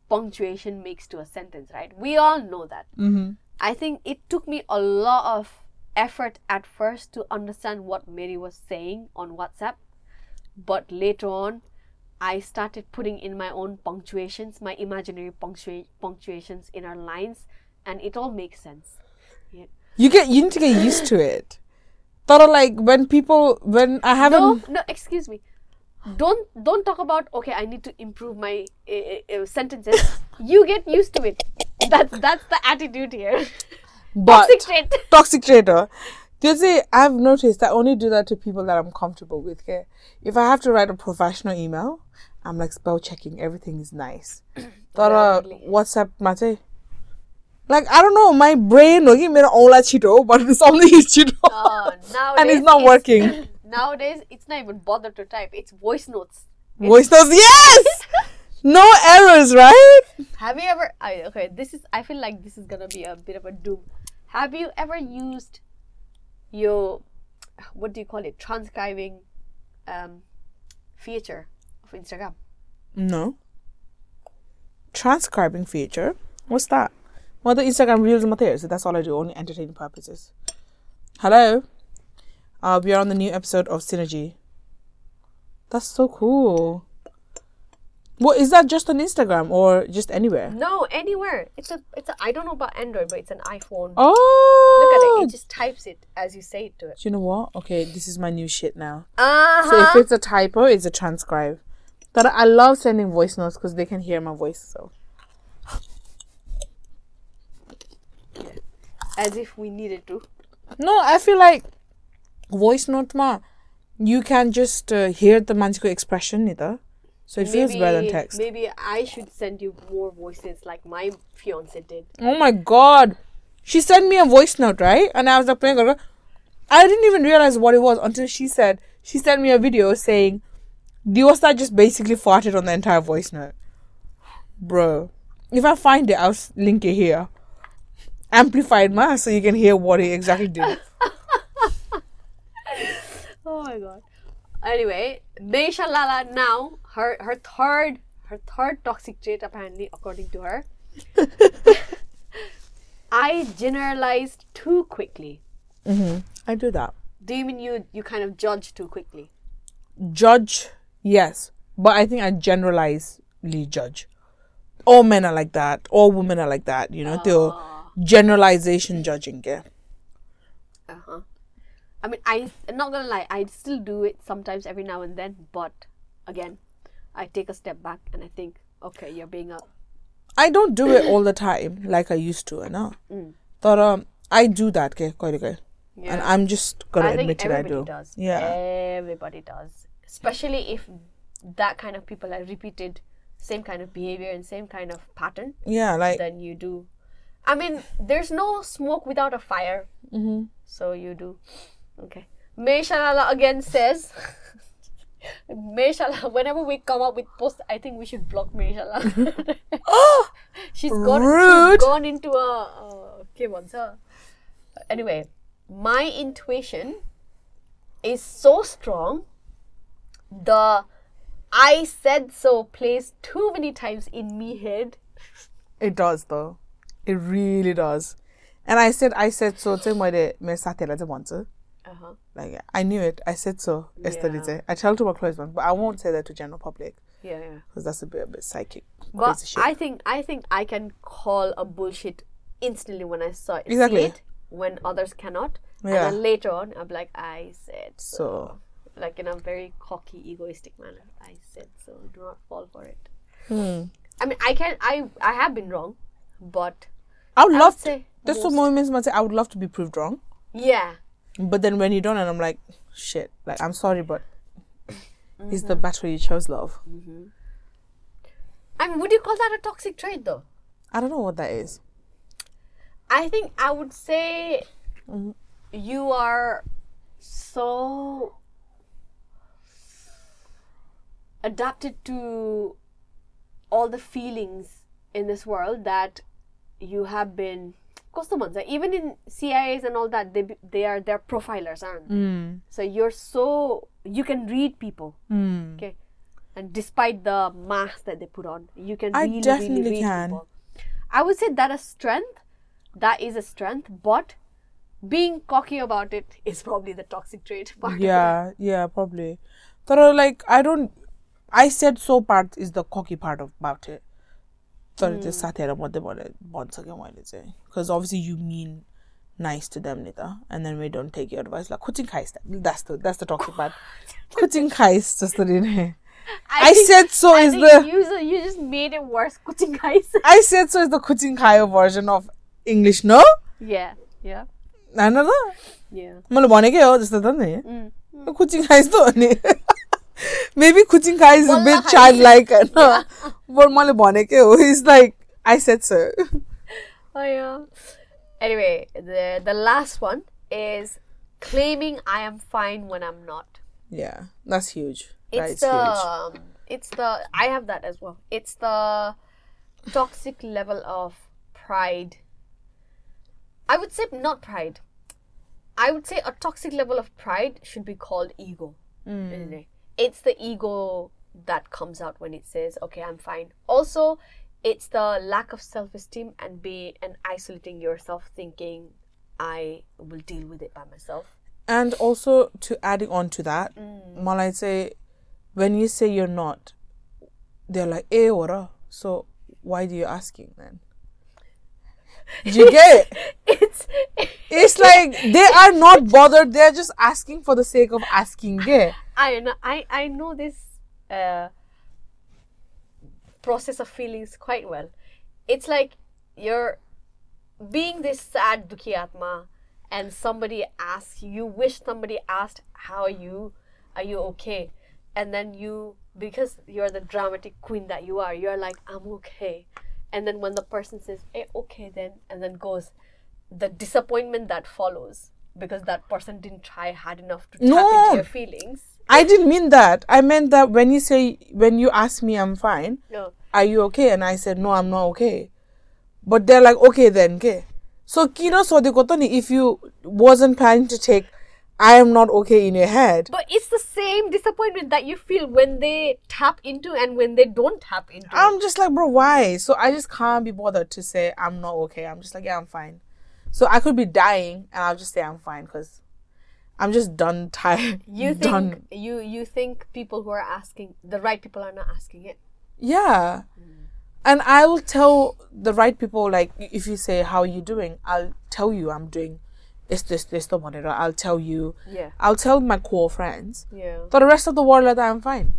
Speaker 1: punctuation makes to a sentence, right? We all know that.
Speaker 2: Mm-hmm.
Speaker 1: I think it took me a lot of effort at first to understand what Mary was saying on WhatsApp. But later on, I started putting in my own punctuations, my imaginary punctua- punctuations in our lines, and it all makes sense. Yeah.
Speaker 2: You get you need to get used to it. Thought of like when people when I haven't
Speaker 1: No, no, excuse me. Don't don't talk about okay. I need to improve my uh, uh, sentences. you get used to it. That's that's the attitude here.
Speaker 2: but
Speaker 1: Toxic trait.
Speaker 2: toxic trader. Does? I've noticed I only do that to people that I'm comfortable with. Here, if I have to write a professional email, I'm like spell checking. Everything is nice. Thought yeah,
Speaker 1: really.
Speaker 2: WhatsApp mate. Like I don't know, my brain okay, made all all cheeto, but something is cheeto,
Speaker 1: uh,
Speaker 2: and it's not it's, working.
Speaker 1: Nowadays, it's not even bothered to type. It's voice notes.
Speaker 2: It's voice notes, yes. no errors, right?
Speaker 1: Have you ever? I, okay, this is. I feel like this is gonna be a bit of a doom. Have you ever used your what do you call it? Transcribing um, feature of Instagram.
Speaker 2: No. Transcribing feature. What's that? Well, the Instagram reels material, so that's all I do, only entertaining purposes. Hello. Uh, we are on the new episode of Sinerji. That's so cool. What is that just on Instagram or just anywhere?
Speaker 1: No, anywhere. It's a. It's a. I don't know about Android, but it's an iPhone.
Speaker 2: Oh,
Speaker 1: Look at it. It just types it as you say it to it.
Speaker 2: Do you know what? Okay, this is my new shit now.
Speaker 1: Uh
Speaker 2: So if it's a typo, it's a transcribe. But I love sending voice notes because they can hear my voice. So
Speaker 1: As if we needed to.
Speaker 2: no, I feel like voice note ma, you can just uh, hear the manjiko expression either. So it feels better than text.
Speaker 1: Maybe I should send you more voices like my fiance did.
Speaker 2: Oh my god, she sent me a voice note right, and I was like playing. I didn't even realize what it was until she said she sent me a video saying, "Diosta just basically farted on the entire voice note." Bro, if I find it, I'll link it here. Amplified ma, so you can hear what he exactly did.
Speaker 1: Oh my god. Anyway, Meisha Lala now her her third her third toxic trait apparently according to her. I generalized too quickly.
Speaker 2: I do that.
Speaker 1: Do you mean you you kind of judge too quickly?
Speaker 2: Judge, yes, but I think I generalizely judge. All men are like that. All women are like that. You know, they're generalization judging. Yeah.
Speaker 1: Uh huh. I mean, I I'm not gonna lie. I still do it sometimes every now and then, but again, I take a step back and I think, okay, you're being a
Speaker 2: I don't do it all the time like I used to, you know. But um, I do that, okay, quite okay. And I'm just gonna
Speaker 1: I think
Speaker 2: admit it. I
Speaker 1: everybody
Speaker 2: do.
Speaker 1: does.
Speaker 2: Yeah.
Speaker 1: Everybody does. Especially if that kind of people are repeated same kind of behavior and same kind of pattern,
Speaker 2: Yeah, like
Speaker 1: then you do. I mean, there's no smoke without a fire. Mm-hmm. So you do. Okay. May Shalala again says. May Shalala, whenever we come up with post, I think we should block May Shalala. she's gone.
Speaker 2: Rude.
Speaker 1: She's gone into a. Uh, okay, once. huh? Anyway, my intuition is so strong. The I said so plays too many times in me head.
Speaker 2: it does though. It really does. And I said I said so to my de me satellite once.
Speaker 1: Uh-huh.
Speaker 2: Like I knew it. I said so yesterday.
Speaker 1: Yeah.
Speaker 2: I tell to my close ones, but I won't say that to general public
Speaker 1: Yeah, yeah.
Speaker 2: because that's a bit a bit psychic.
Speaker 1: But. I think I think I can call a bullshit instantly when I saw it.
Speaker 2: Exactly.
Speaker 1: See it when others cannot.
Speaker 2: Yeah.
Speaker 1: And then later on, I'm like, I said so.
Speaker 2: So
Speaker 1: Like in a very cocky, egoistic manner. I said so. Do not fall for it.
Speaker 2: hmm.
Speaker 1: I mean, I can. I I have been wrong, but
Speaker 2: I would
Speaker 1: I
Speaker 2: love
Speaker 1: would
Speaker 2: to. There's some moments when say I would love to be proved wrong.
Speaker 1: yeah.
Speaker 2: But then when you don't, and I'm like, shit. Like I'm sorry, but it's
Speaker 1: Mm-hmm.
Speaker 2: the battle you chose, love.
Speaker 1: I mean, would you call that a toxic trait, though?
Speaker 2: I don't know what that is.
Speaker 1: I think I would say
Speaker 2: Mm-hmm.
Speaker 1: you are so adapted to all the feelings in this world that you have been customers even in CIAs and all that they they are they're profilers aren't they?
Speaker 2: Mm.
Speaker 1: so you're so you can read people
Speaker 2: Mm.
Speaker 1: okay and despite the mask that they put on you can
Speaker 2: I
Speaker 1: really
Speaker 2: definitely
Speaker 1: really read
Speaker 2: can.
Speaker 1: people i would say that a strength that is a strength but being cocky about it is probably the toxic trait part.
Speaker 2: Yeah, yeah, probably. But like I don't. I said so part is the cocky part of, about it. So
Speaker 1: Hmm.
Speaker 2: it is satire what they want it once again what they say because obviously you mean nice to them later and then we don't take your advice like kuting heist that's the that's the toxic part kuting heist just the name. I
Speaker 1: think-
Speaker 2: said so
Speaker 1: I
Speaker 2: is
Speaker 1: think
Speaker 2: the
Speaker 1: you, you just made it worse kuting guys
Speaker 2: I said so is the kuting kai version of English no
Speaker 1: yeah yeah
Speaker 2: I don't know
Speaker 1: yeah
Speaker 2: मैले भनेकै हो जस्तो त नि
Speaker 1: Mm.
Speaker 2: कुचिङ खाइस त हो नि
Speaker 1: Maybe
Speaker 2: Kutinka
Speaker 1: is
Speaker 2: a bit childlike. But Male Boneke, oh, he's like, I said so.
Speaker 1: Oh, yeah. Anyway, the, the last one is claiming I am fine when I'm not.
Speaker 2: Yeah, that's huge.
Speaker 1: It's
Speaker 2: that
Speaker 1: the,
Speaker 2: huge.
Speaker 1: Um, it's the, I have that as well. It's the toxic level of pride. I would say not pride. I would say a toxic level of pride should be called ego. Mm. It's the ego that comes out when it says, "Okay, I'm fine." Also, it's the lack of self-esteem and be and isolating yourself, thinking, "I will deal with it by myself."
Speaker 2: And also to adding on to that,
Speaker 1: Mm.
Speaker 2: Malai say when you say you're not, they're like, eh, ora. So why do you asking then? Do you get it?
Speaker 1: It's
Speaker 2: It's like they are not bothered. They're just asking for the sake of asking. Yeah.
Speaker 1: I know I, I know this uh, process of feelings quite well. It's like you're being this sad dukhi atma and somebody asks you wish somebody asked how are you? Are you okay? And then you because you're the dramatic queen that you are you're like i'm okay. And then when the person says hey okay then and then goes the disappointment that follows because that person didn't try hard enough to tap into your feelings
Speaker 2: I didn't mean that. I meant that when you say when you ask me I'm fine,
Speaker 1: no
Speaker 2: are you okay? And I said no, I'm not okay. But they're like, okay then, okay. So kino so if you wasn't planning to take I am not okay in your head.
Speaker 1: But it's the same disappointment that you feel when they tap into and when they don't tap into.
Speaker 2: I'm just like, bro, why? So I just can't be bothered to say I'm not okay. I'm just like, yeah, I'm fine. So I could be dying and I'll just say I'm fine because I'm just done tired.
Speaker 1: You think
Speaker 2: done.
Speaker 1: you you think people who are asking the right people are not asking it.
Speaker 2: Yeah. Mm. And I'll tell the right people, like, if you say, How are you doing? I'll tell you I'm doing this, this, this, the monitor. I'll tell you,
Speaker 1: Yeah.
Speaker 2: I'll tell my core friends.
Speaker 1: Yeah.
Speaker 2: For the rest of the world, that I'm fine.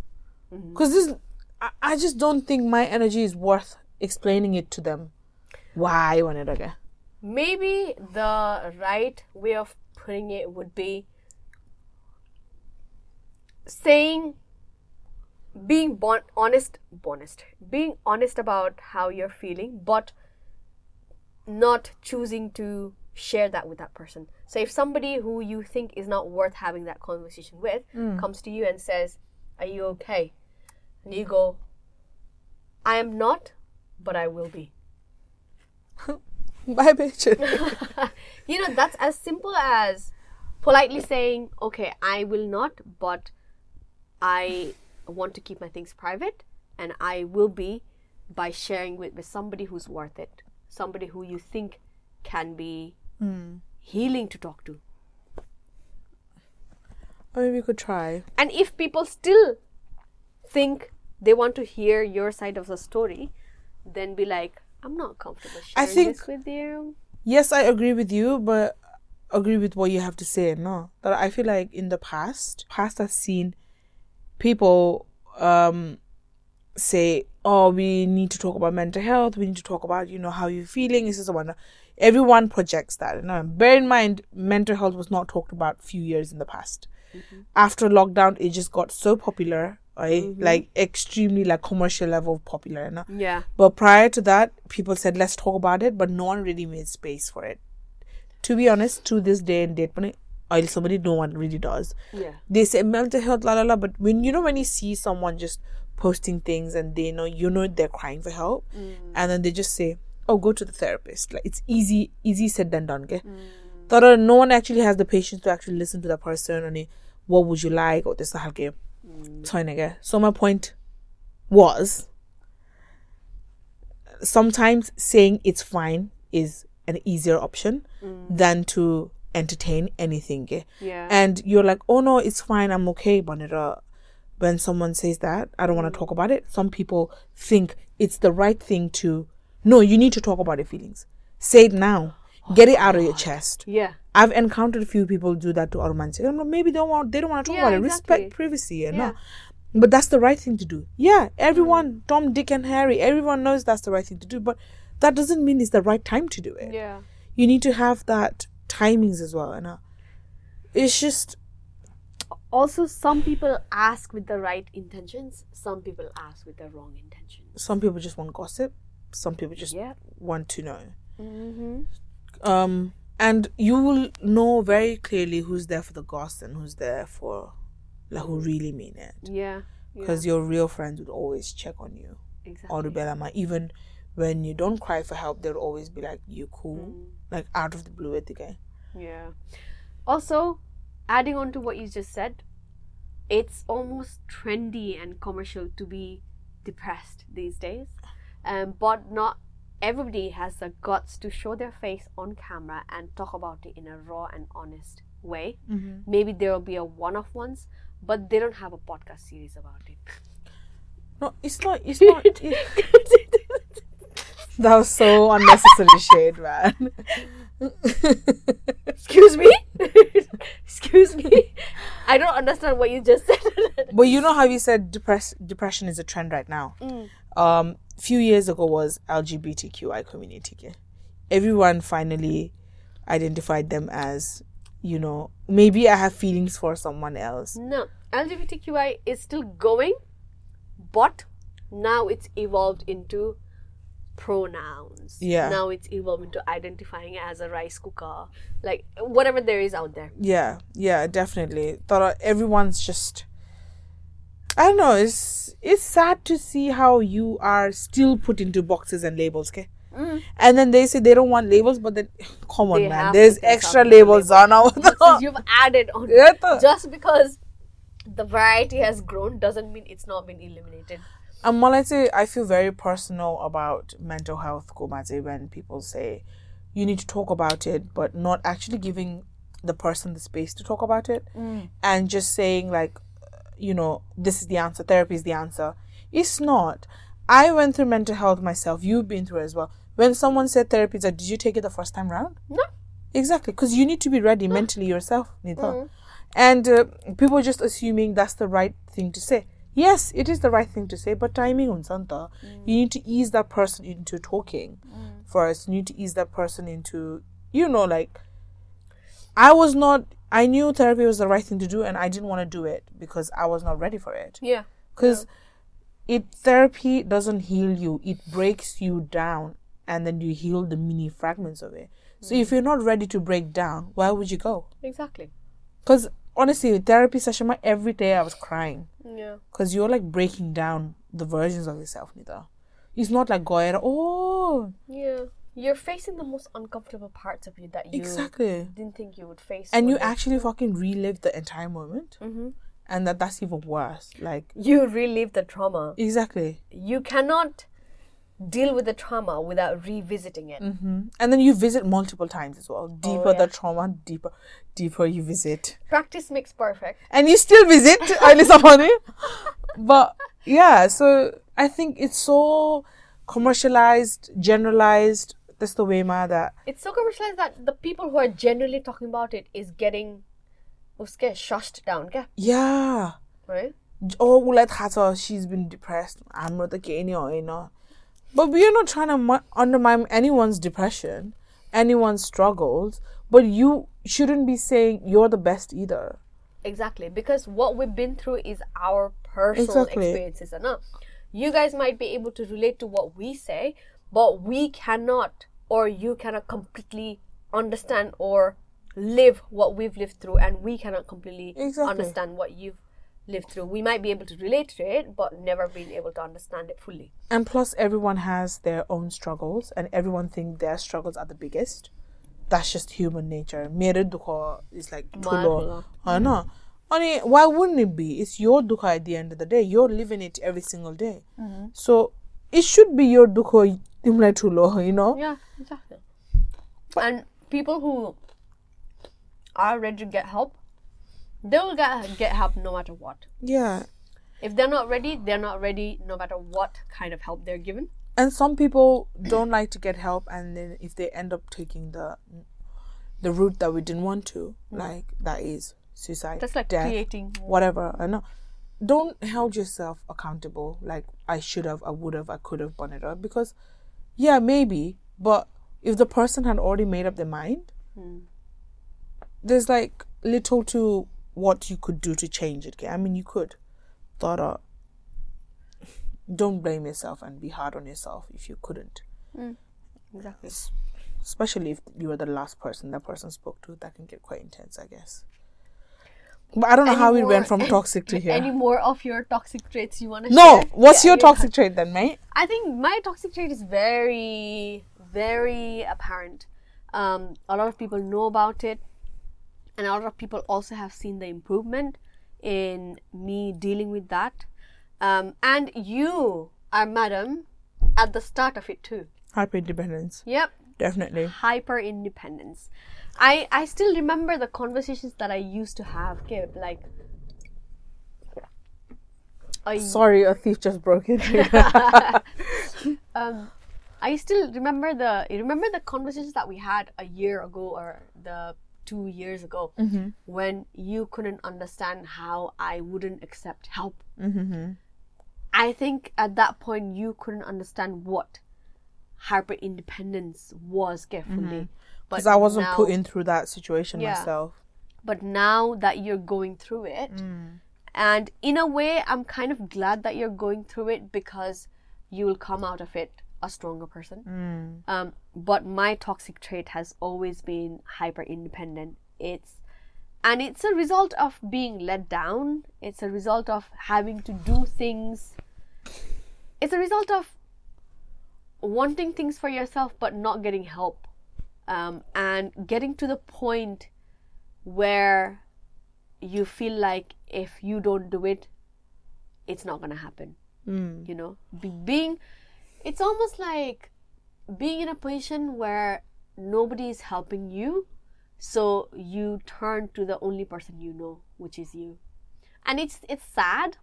Speaker 2: Mm-hmm. Because this, I, I just don't think my energy is worth explaining it to them. Why, monitor?
Speaker 1: Maybe the right way of putting it would be saying being bon- honest honest being honest about how you're feeling but not choosing to share that with that person. So if somebody who you think is not worth having that conversation with mm. comes to you and says are you okay? And you go i am not but i will be.
Speaker 2: Bye, bitch.
Speaker 1: you know that's as simple as politely saying okay i will not but i want to keep my things private and i will be by sharing with, with somebody who's worth it somebody who you think can be hmm. healing to talk to.
Speaker 2: Or maybe we could try.
Speaker 1: and if people still think they want to hear your side of the story then be like i'm not comfortable
Speaker 2: I
Speaker 1: sharing
Speaker 2: think-
Speaker 1: this with you
Speaker 2: Yes, I agree with you, but agree with what you have to say. No, that I feel like in the past, past I've seen people um say, "Oh, we need to talk about mental health. We need to talk about you know how you're feeling." This is the one. Everyone projects that. No, bear in mind, mental health was not talked about few years in the past. After lockdown, it just got so popular, right? Mm-hmm. Like extremely like commercial level popular. No?
Speaker 1: yeah
Speaker 2: But prior to that, people said, let's talk about it, but no one really made space for it. To be honest, to this day and date, or somebody, no one really does.
Speaker 1: yeah
Speaker 2: They say mental health, la la la, but when you know, when you see someone just posting things and they know, you know, they're crying for help, mm. and then they just say, oh, go to the therapist. Like, it's easy, easy said than done, okay? Mm. Thought no one actually has the patience to actually listen to that person and what would you like or this the whole game. So my point was sometimes saying it's fine is an easier option than to entertain anything. eh?
Speaker 1: yeah
Speaker 2: And you're like, oh no, it's fine, I'm okay, Bonita. When someone says that, I don't want to talk about it. Some people think it's the right thing to. No, you need to talk about your feelings. Say it now. Get it out of your chest.
Speaker 1: yeah
Speaker 2: I've encountered a few people do that to. Say, "Oh, maybe they don't want they don't want to talk
Speaker 1: Yeah,
Speaker 2: about it. Respect privacy, you
Speaker 1: Yeah.
Speaker 2: know. But that's the right thing to do. Yeah, everyone, Tom, Dick, and Harry, everyone knows that's the right thing to do. But that doesn't mean it's the right time to do it.
Speaker 1: yeah
Speaker 2: You need to have that timings as well, you know. It's just
Speaker 1: also some people ask with the right intentions some people ask with the wrong intentions
Speaker 2: some people just want gossip. Some people just
Speaker 1: yeah
Speaker 2: want to know.
Speaker 1: mm-hmm.
Speaker 2: Um, and you will know very clearly who's there for the gossip and who's there for like who really mean it.
Speaker 1: yeah yeah.
Speaker 2: Because your real friends would always check on you.
Speaker 1: Exactly.
Speaker 2: Or like, even when you don't cry for help they'll always be like you cool? Like out of the blue at the guy.
Speaker 1: Yeah. Also adding on to what you just said it's almost trendy and commercial to be depressed these days. Um, but not everybody has the guts to show their face on camera and talk about it in a raw and honest way. Maybe there will be a one-off ones but they don't have a podcast series about it.
Speaker 2: No it's not it's not it- that was so unnecessary shade man.
Speaker 1: Excuse me? Excuse me? I don't understand what you just said.
Speaker 2: But you know how you said depress depression is a trend right now? Um few years ago was lgbtqi community everyone finally identified them as you know maybe i have feelings for someone else
Speaker 1: No, LGBTQI is still going, but now it's evolved into pronouns.
Speaker 2: Yeah.
Speaker 1: Now it's evolved into identifying as a rice cooker, like whatever there is out there.
Speaker 2: Yeah, yeah, definitely. Thought everyone's just I don't know, it's it's sad to see how you are still put into boxes and labels, okay? Mm. And then they say they don't want labels, but then come on
Speaker 1: They
Speaker 2: man, there's extra labels on our
Speaker 1: Because you've added on. Just because the variety has grown doesn't mean it's not been eliminated.
Speaker 2: And Malete, I feel very personal about mental health, Komate, when people say you need to talk about it, but not actually giving the person the space to talk about it mm. and just saying like you know this is the answer therapy is the answer. It's not. I went through mental health myself. You've been through it as well. When someone said therapy like did you take it the first time round?
Speaker 1: No.
Speaker 2: exactly because you need to be ready mentally yourself Nita. Mm-hmm. and uh, people just assuming that's the right thing to say. Yes it is the right thing to say but timing on santa mm. you need to ease that person into talking. Mm. First you need to ease that person into you know like i was not i knew therapy was the right thing to do and i didn't want to do it because i was not ready for it
Speaker 1: Yeah.
Speaker 2: because it therapy doesn't heal you it breaks you down and then you heal the mini fragments of it so if mm. you're not ready to break down why would you go
Speaker 1: Exactly.
Speaker 2: because honestly therapy session my every day i was crying
Speaker 1: Yeah.
Speaker 2: because you're like breaking down the versions of yourself Nita. it's not like going oh
Speaker 1: Yeah. You're facing the most uncomfortable parts of you that you
Speaker 2: exactly
Speaker 1: didn't think you would face.
Speaker 2: and you actually fucking relive the entire moment
Speaker 1: Mhm.
Speaker 2: and that that's even worse like
Speaker 1: you relive the trauma.
Speaker 2: exactly
Speaker 1: You cannot deal with the trauma without revisiting it.
Speaker 2: hmm and then you visit multiple times as well deeper
Speaker 1: yeah.
Speaker 2: the trauma deeper deeper you visit
Speaker 1: Practice makes perfect.
Speaker 2: and you still visit Honey. but yeah so i think it's so commercialized generalized that's the way ma that
Speaker 1: It's so commercialized that the people who are genuinely talking about it is getting uske shushed down, क्या?
Speaker 2: yeah
Speaker 1: right?
Speaker 2: oh well that she's been depressed i'm not the Kenya or you know but we're not trying to mu- undermine anyone's depression anyone's struggles but you shouldn't be saying you're the best either
Speaker 1: Exactly, because what we've been through is our personal
Speaker 2: Exactly.
Speaker 1: experiences. And uh, you guys might be able to relate to what we say, but we cannot, or you cannot completely understand or live what we've lived through, and we cannot completely
Speaker 2: Exactly.
Speaker 1: understand what you've lived through. We might be able to relate to it, but never being able to understand it fully.
Speaker 2: and plus everyone has their own struggles and everyone think their struggles are the biggest. That's just human nature. Mere dukha is like tulo i know. Honey, why wouldn't it be? It's your dukha at the end of the day. You're living it every single day. Mm-hmm. So it should be your dukha you know
Speaker 1: Yeah, exactly. And people who are ready to get help, they will get get help no matter what.
Speaker 2: yeah
Speaker 1: If they're not ready, they're not ready no matter what kind of help they're given.
Speaker 2: and some people don't like to get help and then if they end up taking the the route that we didn't want to mm. like that is suicide
Speaker 1: That's like
Speaker 2: death,
Speaker 1: creating
Speaker 2: whatever i know don't hold yourself accountable like i should have i would have i could have brought it up because yeah maybe but if the person had already made up their mind hmm. there's like little to what you could do to change it okay? i mean you could thought out don't blame yourself and be hard on yourself if you couldn't
Speaker 1: hmm.
Speaker 2: exactly. Especially if you were the last person that person spoke to that can get quite intense i guess but i don't know
Speaker 1: Any
Speaker 2: how we went from toxic to here
Speaker 1: Any more of your toxic traits you want to
Speaker 2: no
Speaker 1: share?
Speaker 2: what's
Speaker 1: Yeah,
Speaker 2: your
Speaker 1: you-
Speaker 2: toxic trait then mate
Speaker 1: I think my toxic trait is very, very apparent. Um, a lot of people know about it, and a lot of people also have seen the improvement in me dealing with that. Um, and you are, madam, at the start of it too.
Speaker 2: hyper independence
Speaker 1: Yep,
Speaker 2: definitely
Speaker 1: hyper independence. I I still remember the conversations that I used to have. Okay, like. I
Speaker 2: sorry a thief just broke in
Speaker 1: um, I still remember the remember the conversations that we had a year ago or the two years ago mm-hmm. when you couldn't understand how I wouldn't accept help. Mm-hmm. I think at that point you couldn't understand what hyper independence was carefully. But mm-hmm.
Speaker 2: Because i wasn't
Speaker 1: now-
Speaker 2: put in through that situation
Speaker 1: Yeah.
Speaker 2: myself.
Speaker 1: But now that you're going through it and in a way i'm kind of glad that you're going through it because you will come out of it a stronger person. Um, but my toxic trait has always been hyper independent it's and it's a result of being let down. It's a result of having to do things. It's a result of wanting things for yourself but not getting help um, and getting to the point where you feel like if you don't do it it's not to happen
Speaker 2: Mm.
Speaker 1: you know Be- being it's almost like being in a position where nobody is helping you So you turn to the only person you know, which is you. And it's it's sad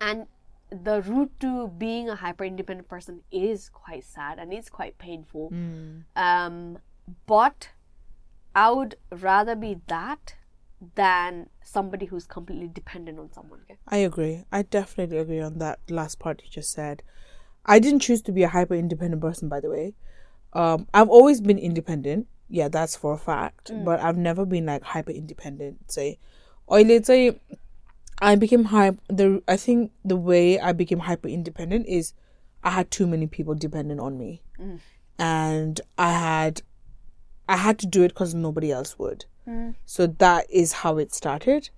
Speaker 1: and the route to being a hyper independent person is quite sad and it's quite painful. Um, but I would rather be that than somebody who's completely dependent on someone. Okay?
Speaker 2: I agree. I definitely agree on that last part you just said. I didn't choose to be a hyper independent person, by the way. Um, I've always been independent. Yeah, that's for a fact. But I've never been like hyper independent. Say, or let's say, I became hype. The I think the way I became hyper independent is I had too many people dependent on me, and I had I had to do it because nobody else would. So that is how it started.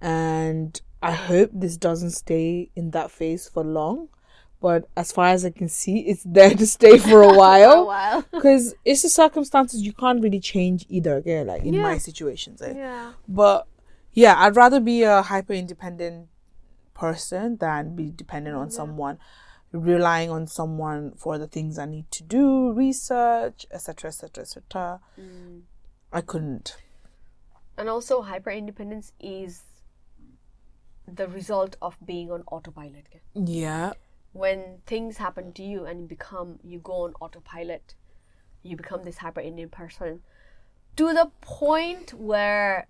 Speaker 2: And I hope this doesn't stay in that phase for long. But as far as I can see, it's there to stay for a
Speaker 1: For a
Speaker 2: while. Because it's the circumstances you can't really change either, okay? Like in my situations. eh?
Speaker 1: yeah.
Speaker 2: But yeah, I'd rather be a hyper independent person than be mm-hmm. dependent on someone, relying on someone for the things I need to do, research, etc., etc., etc. I couldn't.
Speaker 1: And also, hyper independence is the result of being on autopilot.
Speaker 2: Yeah.
Speaker 1: When things happen to you and you become, you go on autopilot, you become this hyper independent person to the point where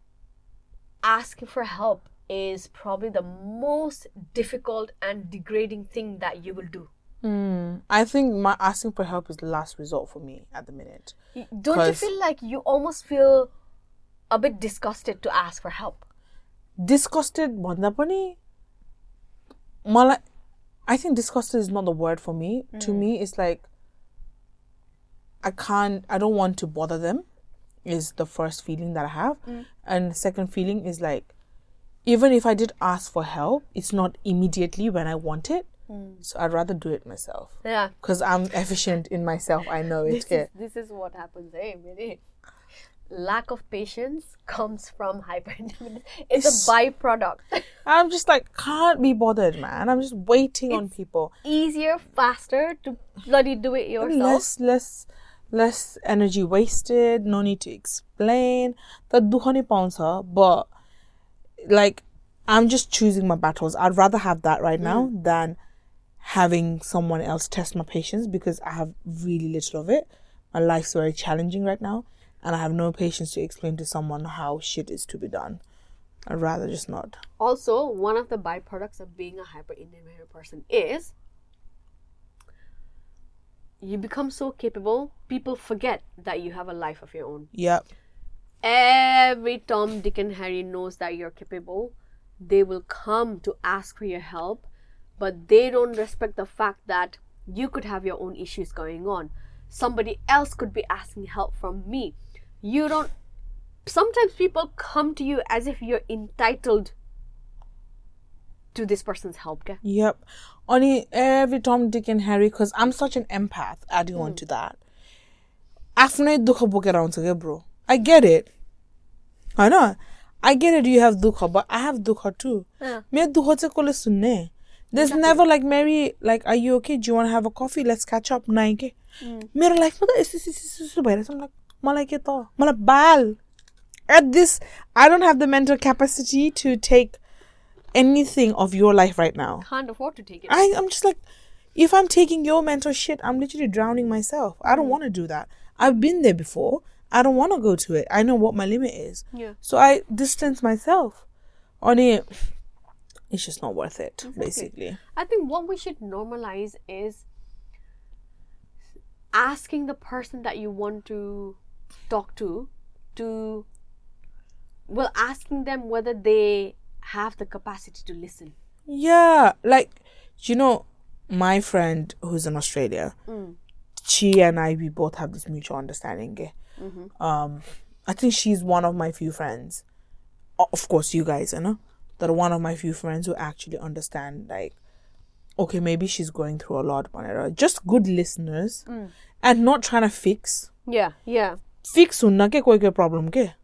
Speaker 1: asking for help is probably the most difficult and degrading thing that you will do.
Speaker 2: Mm, I think my asking for help is the last resort for me at the minute.
Speaker 1: Don't you feel like you almost feel a bit disgusted to ask for help?
Speaker 2: Disgusted, Bandapani? Mala, I think disgusted is not the word for me. Mm. To hmm. me, it's like I can't, I don't want to bother them is the first feeling that I have. And the second feeling is like, even if I did ask for help, it's not immediately when I want it. So I'd rather do it myself.
Speaker 1: Yeah.
Speaker 2: Because I'm efficient in myself. I know it.
Speaker 1: this is, this is what happens eh really lack of patience comes from hyperindependence it's,
Speaker 2: It's-
Speaker 1: a byproduct
Speaker 2: I'm just like, can't be bothered, man. I'm just waiting on people.
Speaker 1: easier faster to bloody do it yourself
Speaker 2: less less less energy wasted, no need to explain. That dukhane paunsa, but like I'm just choosing my battles. I'd rather have that right now mm. than having someone else test my patience because I have really little of it. My life's very challenging right now, and I have no patience to explain to someone how shit is to be done. I'd rather just not.
Speaker 1: Also, one of the byproducts of being a hyper independent person is you become so capable people forget that you have a life of your own
Speaker 2: yep
Speaker 1: every Tom, Dick, and Harry knows that you're capable. They will come to ask for your help, but they don't respect the fact that you could have your own issues going on. Somebody else could be asking help from me. You don't. Sometimes people come to you as if you're entitled to this person's help. Okay?
Speaker 2: Yep Only every Tom, Dick, and Harry, because I'm such an empath, adding on to that. आफ्नै दुःख बोकेर आउँछ क्या bro. I get it. होइन I get it you have दुःख, but I have दुःख too.
Speaker 1: Yeah.
Speaker 2: मेरो दुःख चाहिँ कसले सुन्ने? There's never like Mary, like, are you okay? Do you want to have a coffee? Let's catch up. नाइ के मेरो लाइफमा त यस्तो यस्तो यस्तो यस्तो भइरहेछ I'm like, मलाई के त मलाई बाल at this I don't have the mental capacity to take anything of your life right now.
Speaker 1: Can't afford to take it.
Speaker 2: I, I'm just like, if I'm taking your mental shit, I'm literally drowning myself. I don't hmm. want to do that. I've been there before. I don't want to go to it. I know what my limit is.
Speaker 1: Yeah.
Speaker 2: So I distance myself on it. It's just not worth it, basically.
Speaker 1: I think what we should normalize is asking the person that you want to talk to to well asking them whether they have the capacity to listen.
Speaker 2: Yeah, like, you know, my friend who's in Australia, she and I, we both have this mutual understanding. eh? Um, I think she's one of my few friends. Of course, you guys, you know, that are one of my few friends who actually understand, like, okay, maybe she's going through a lot, whatever. Just good listeners and not trying to fix.
Speaker 1: Yeah, yeah.
Speaker 2: Fix unna ke koi koi problem ke.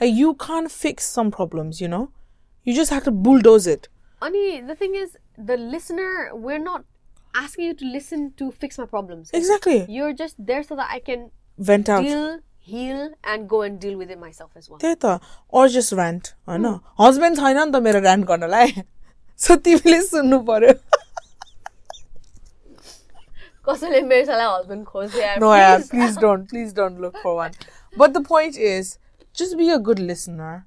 Speaker 2: Like, you can't fix some problems, you know? You just have to bulldoze it.
Speaker 1: Ani, the thing is, the listener, we're not asking you to listen to fix my problems.
Speaker 2: Exactly.
Speaker 1: You're just there so that I can
Speaker 2: Vent out.
Speaker 1: deal, heal and go and deal with it myself as well.
Speaker 2: त्यही त or just rant होइन husband छैन नि त मेरो rant गर्नलाई सो तिमीले सुन्नु पर्यो
Speaker 1: कसैले मेरो साला husband खोज्यो यार,
Speaker 2: No, yeah,
Speaker 1: please.
Speaker 2: please don't. Please don't look for one. But the point is, just be a good listener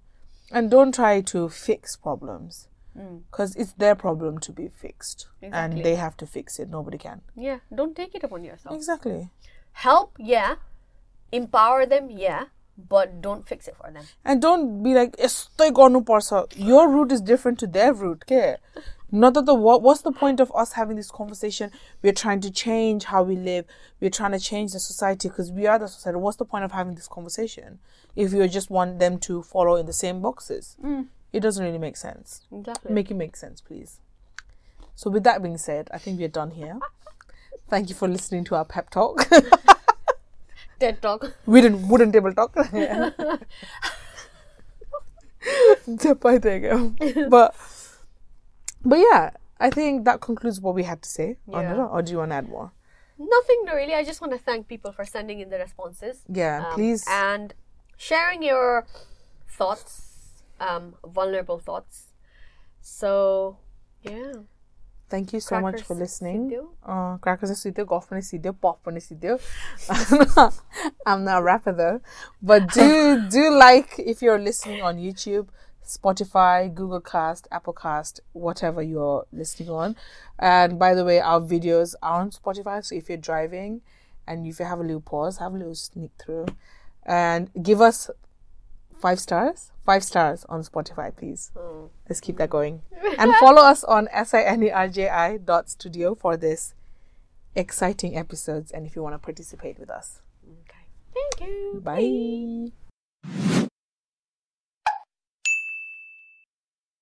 Speaker 2: And don't try to fix problems hmm. because mm. it's their problem to be fixed
Speaker 1: exactly.
Speaker 2: and they have to fix it. Nobody can.
Speaker 1: Yeah, don't take it upon yourself.
Speaker 2: Exactly.
Speaker 1: Help, yeah. Empower them, yeah. But don't fix it for them.
Speaker 2: And don't be like, your route is different to their route. Okay? Not that the what, what's the point of us having this conversation? We're trying to change how we live. We're trying to change the society because we are the society. What's the point of having this conversation? If you just want them to follow in the same boxes? It doesn't really make sense.
Speaker 1: Exactly.
Speaker 2: Make it make sense, please. So with that being said, I think we're done here. Thank you for listening to our pep talk.
Speaker 1: TED Talk.
Speaker 2: we didn't wooden table talk. But but yeah, I think that concludes what we had to say
Speaker 1: Yeah.
Speaker 2: it. Or do you want to add more?
Speaker 1: Nothing really. I just want to thank people for sending in the responses.
Speaker 2: Yeah,
Speaker 1: um,
Speaker 2: please.
Speaker 1: And sharing your thoughts, um, vulnerable thoughts. So, yeah.
Speaker 2: Thank you so
Speaker 1: crackers much
Speaker 2: for listening. Uh, crackers and studio, golf and studio, pop and studio. I'm not a rapper though, but do do like if you're listening on YouTube, Spotify, Google Cast, Apple Cast, whatever you're listening on. And by the way, our videos are on Spotify, so if you're driving and if you have a little pause, have a little sneak through and give us five stars, five stars on Spotify, please. Hmm. Let's keep that going. And follow us on sinerji dot studio for this exciting episodes and if you want to participate with us.
Speaker 1: Okay. Thank you.
Speaker 2: Bye.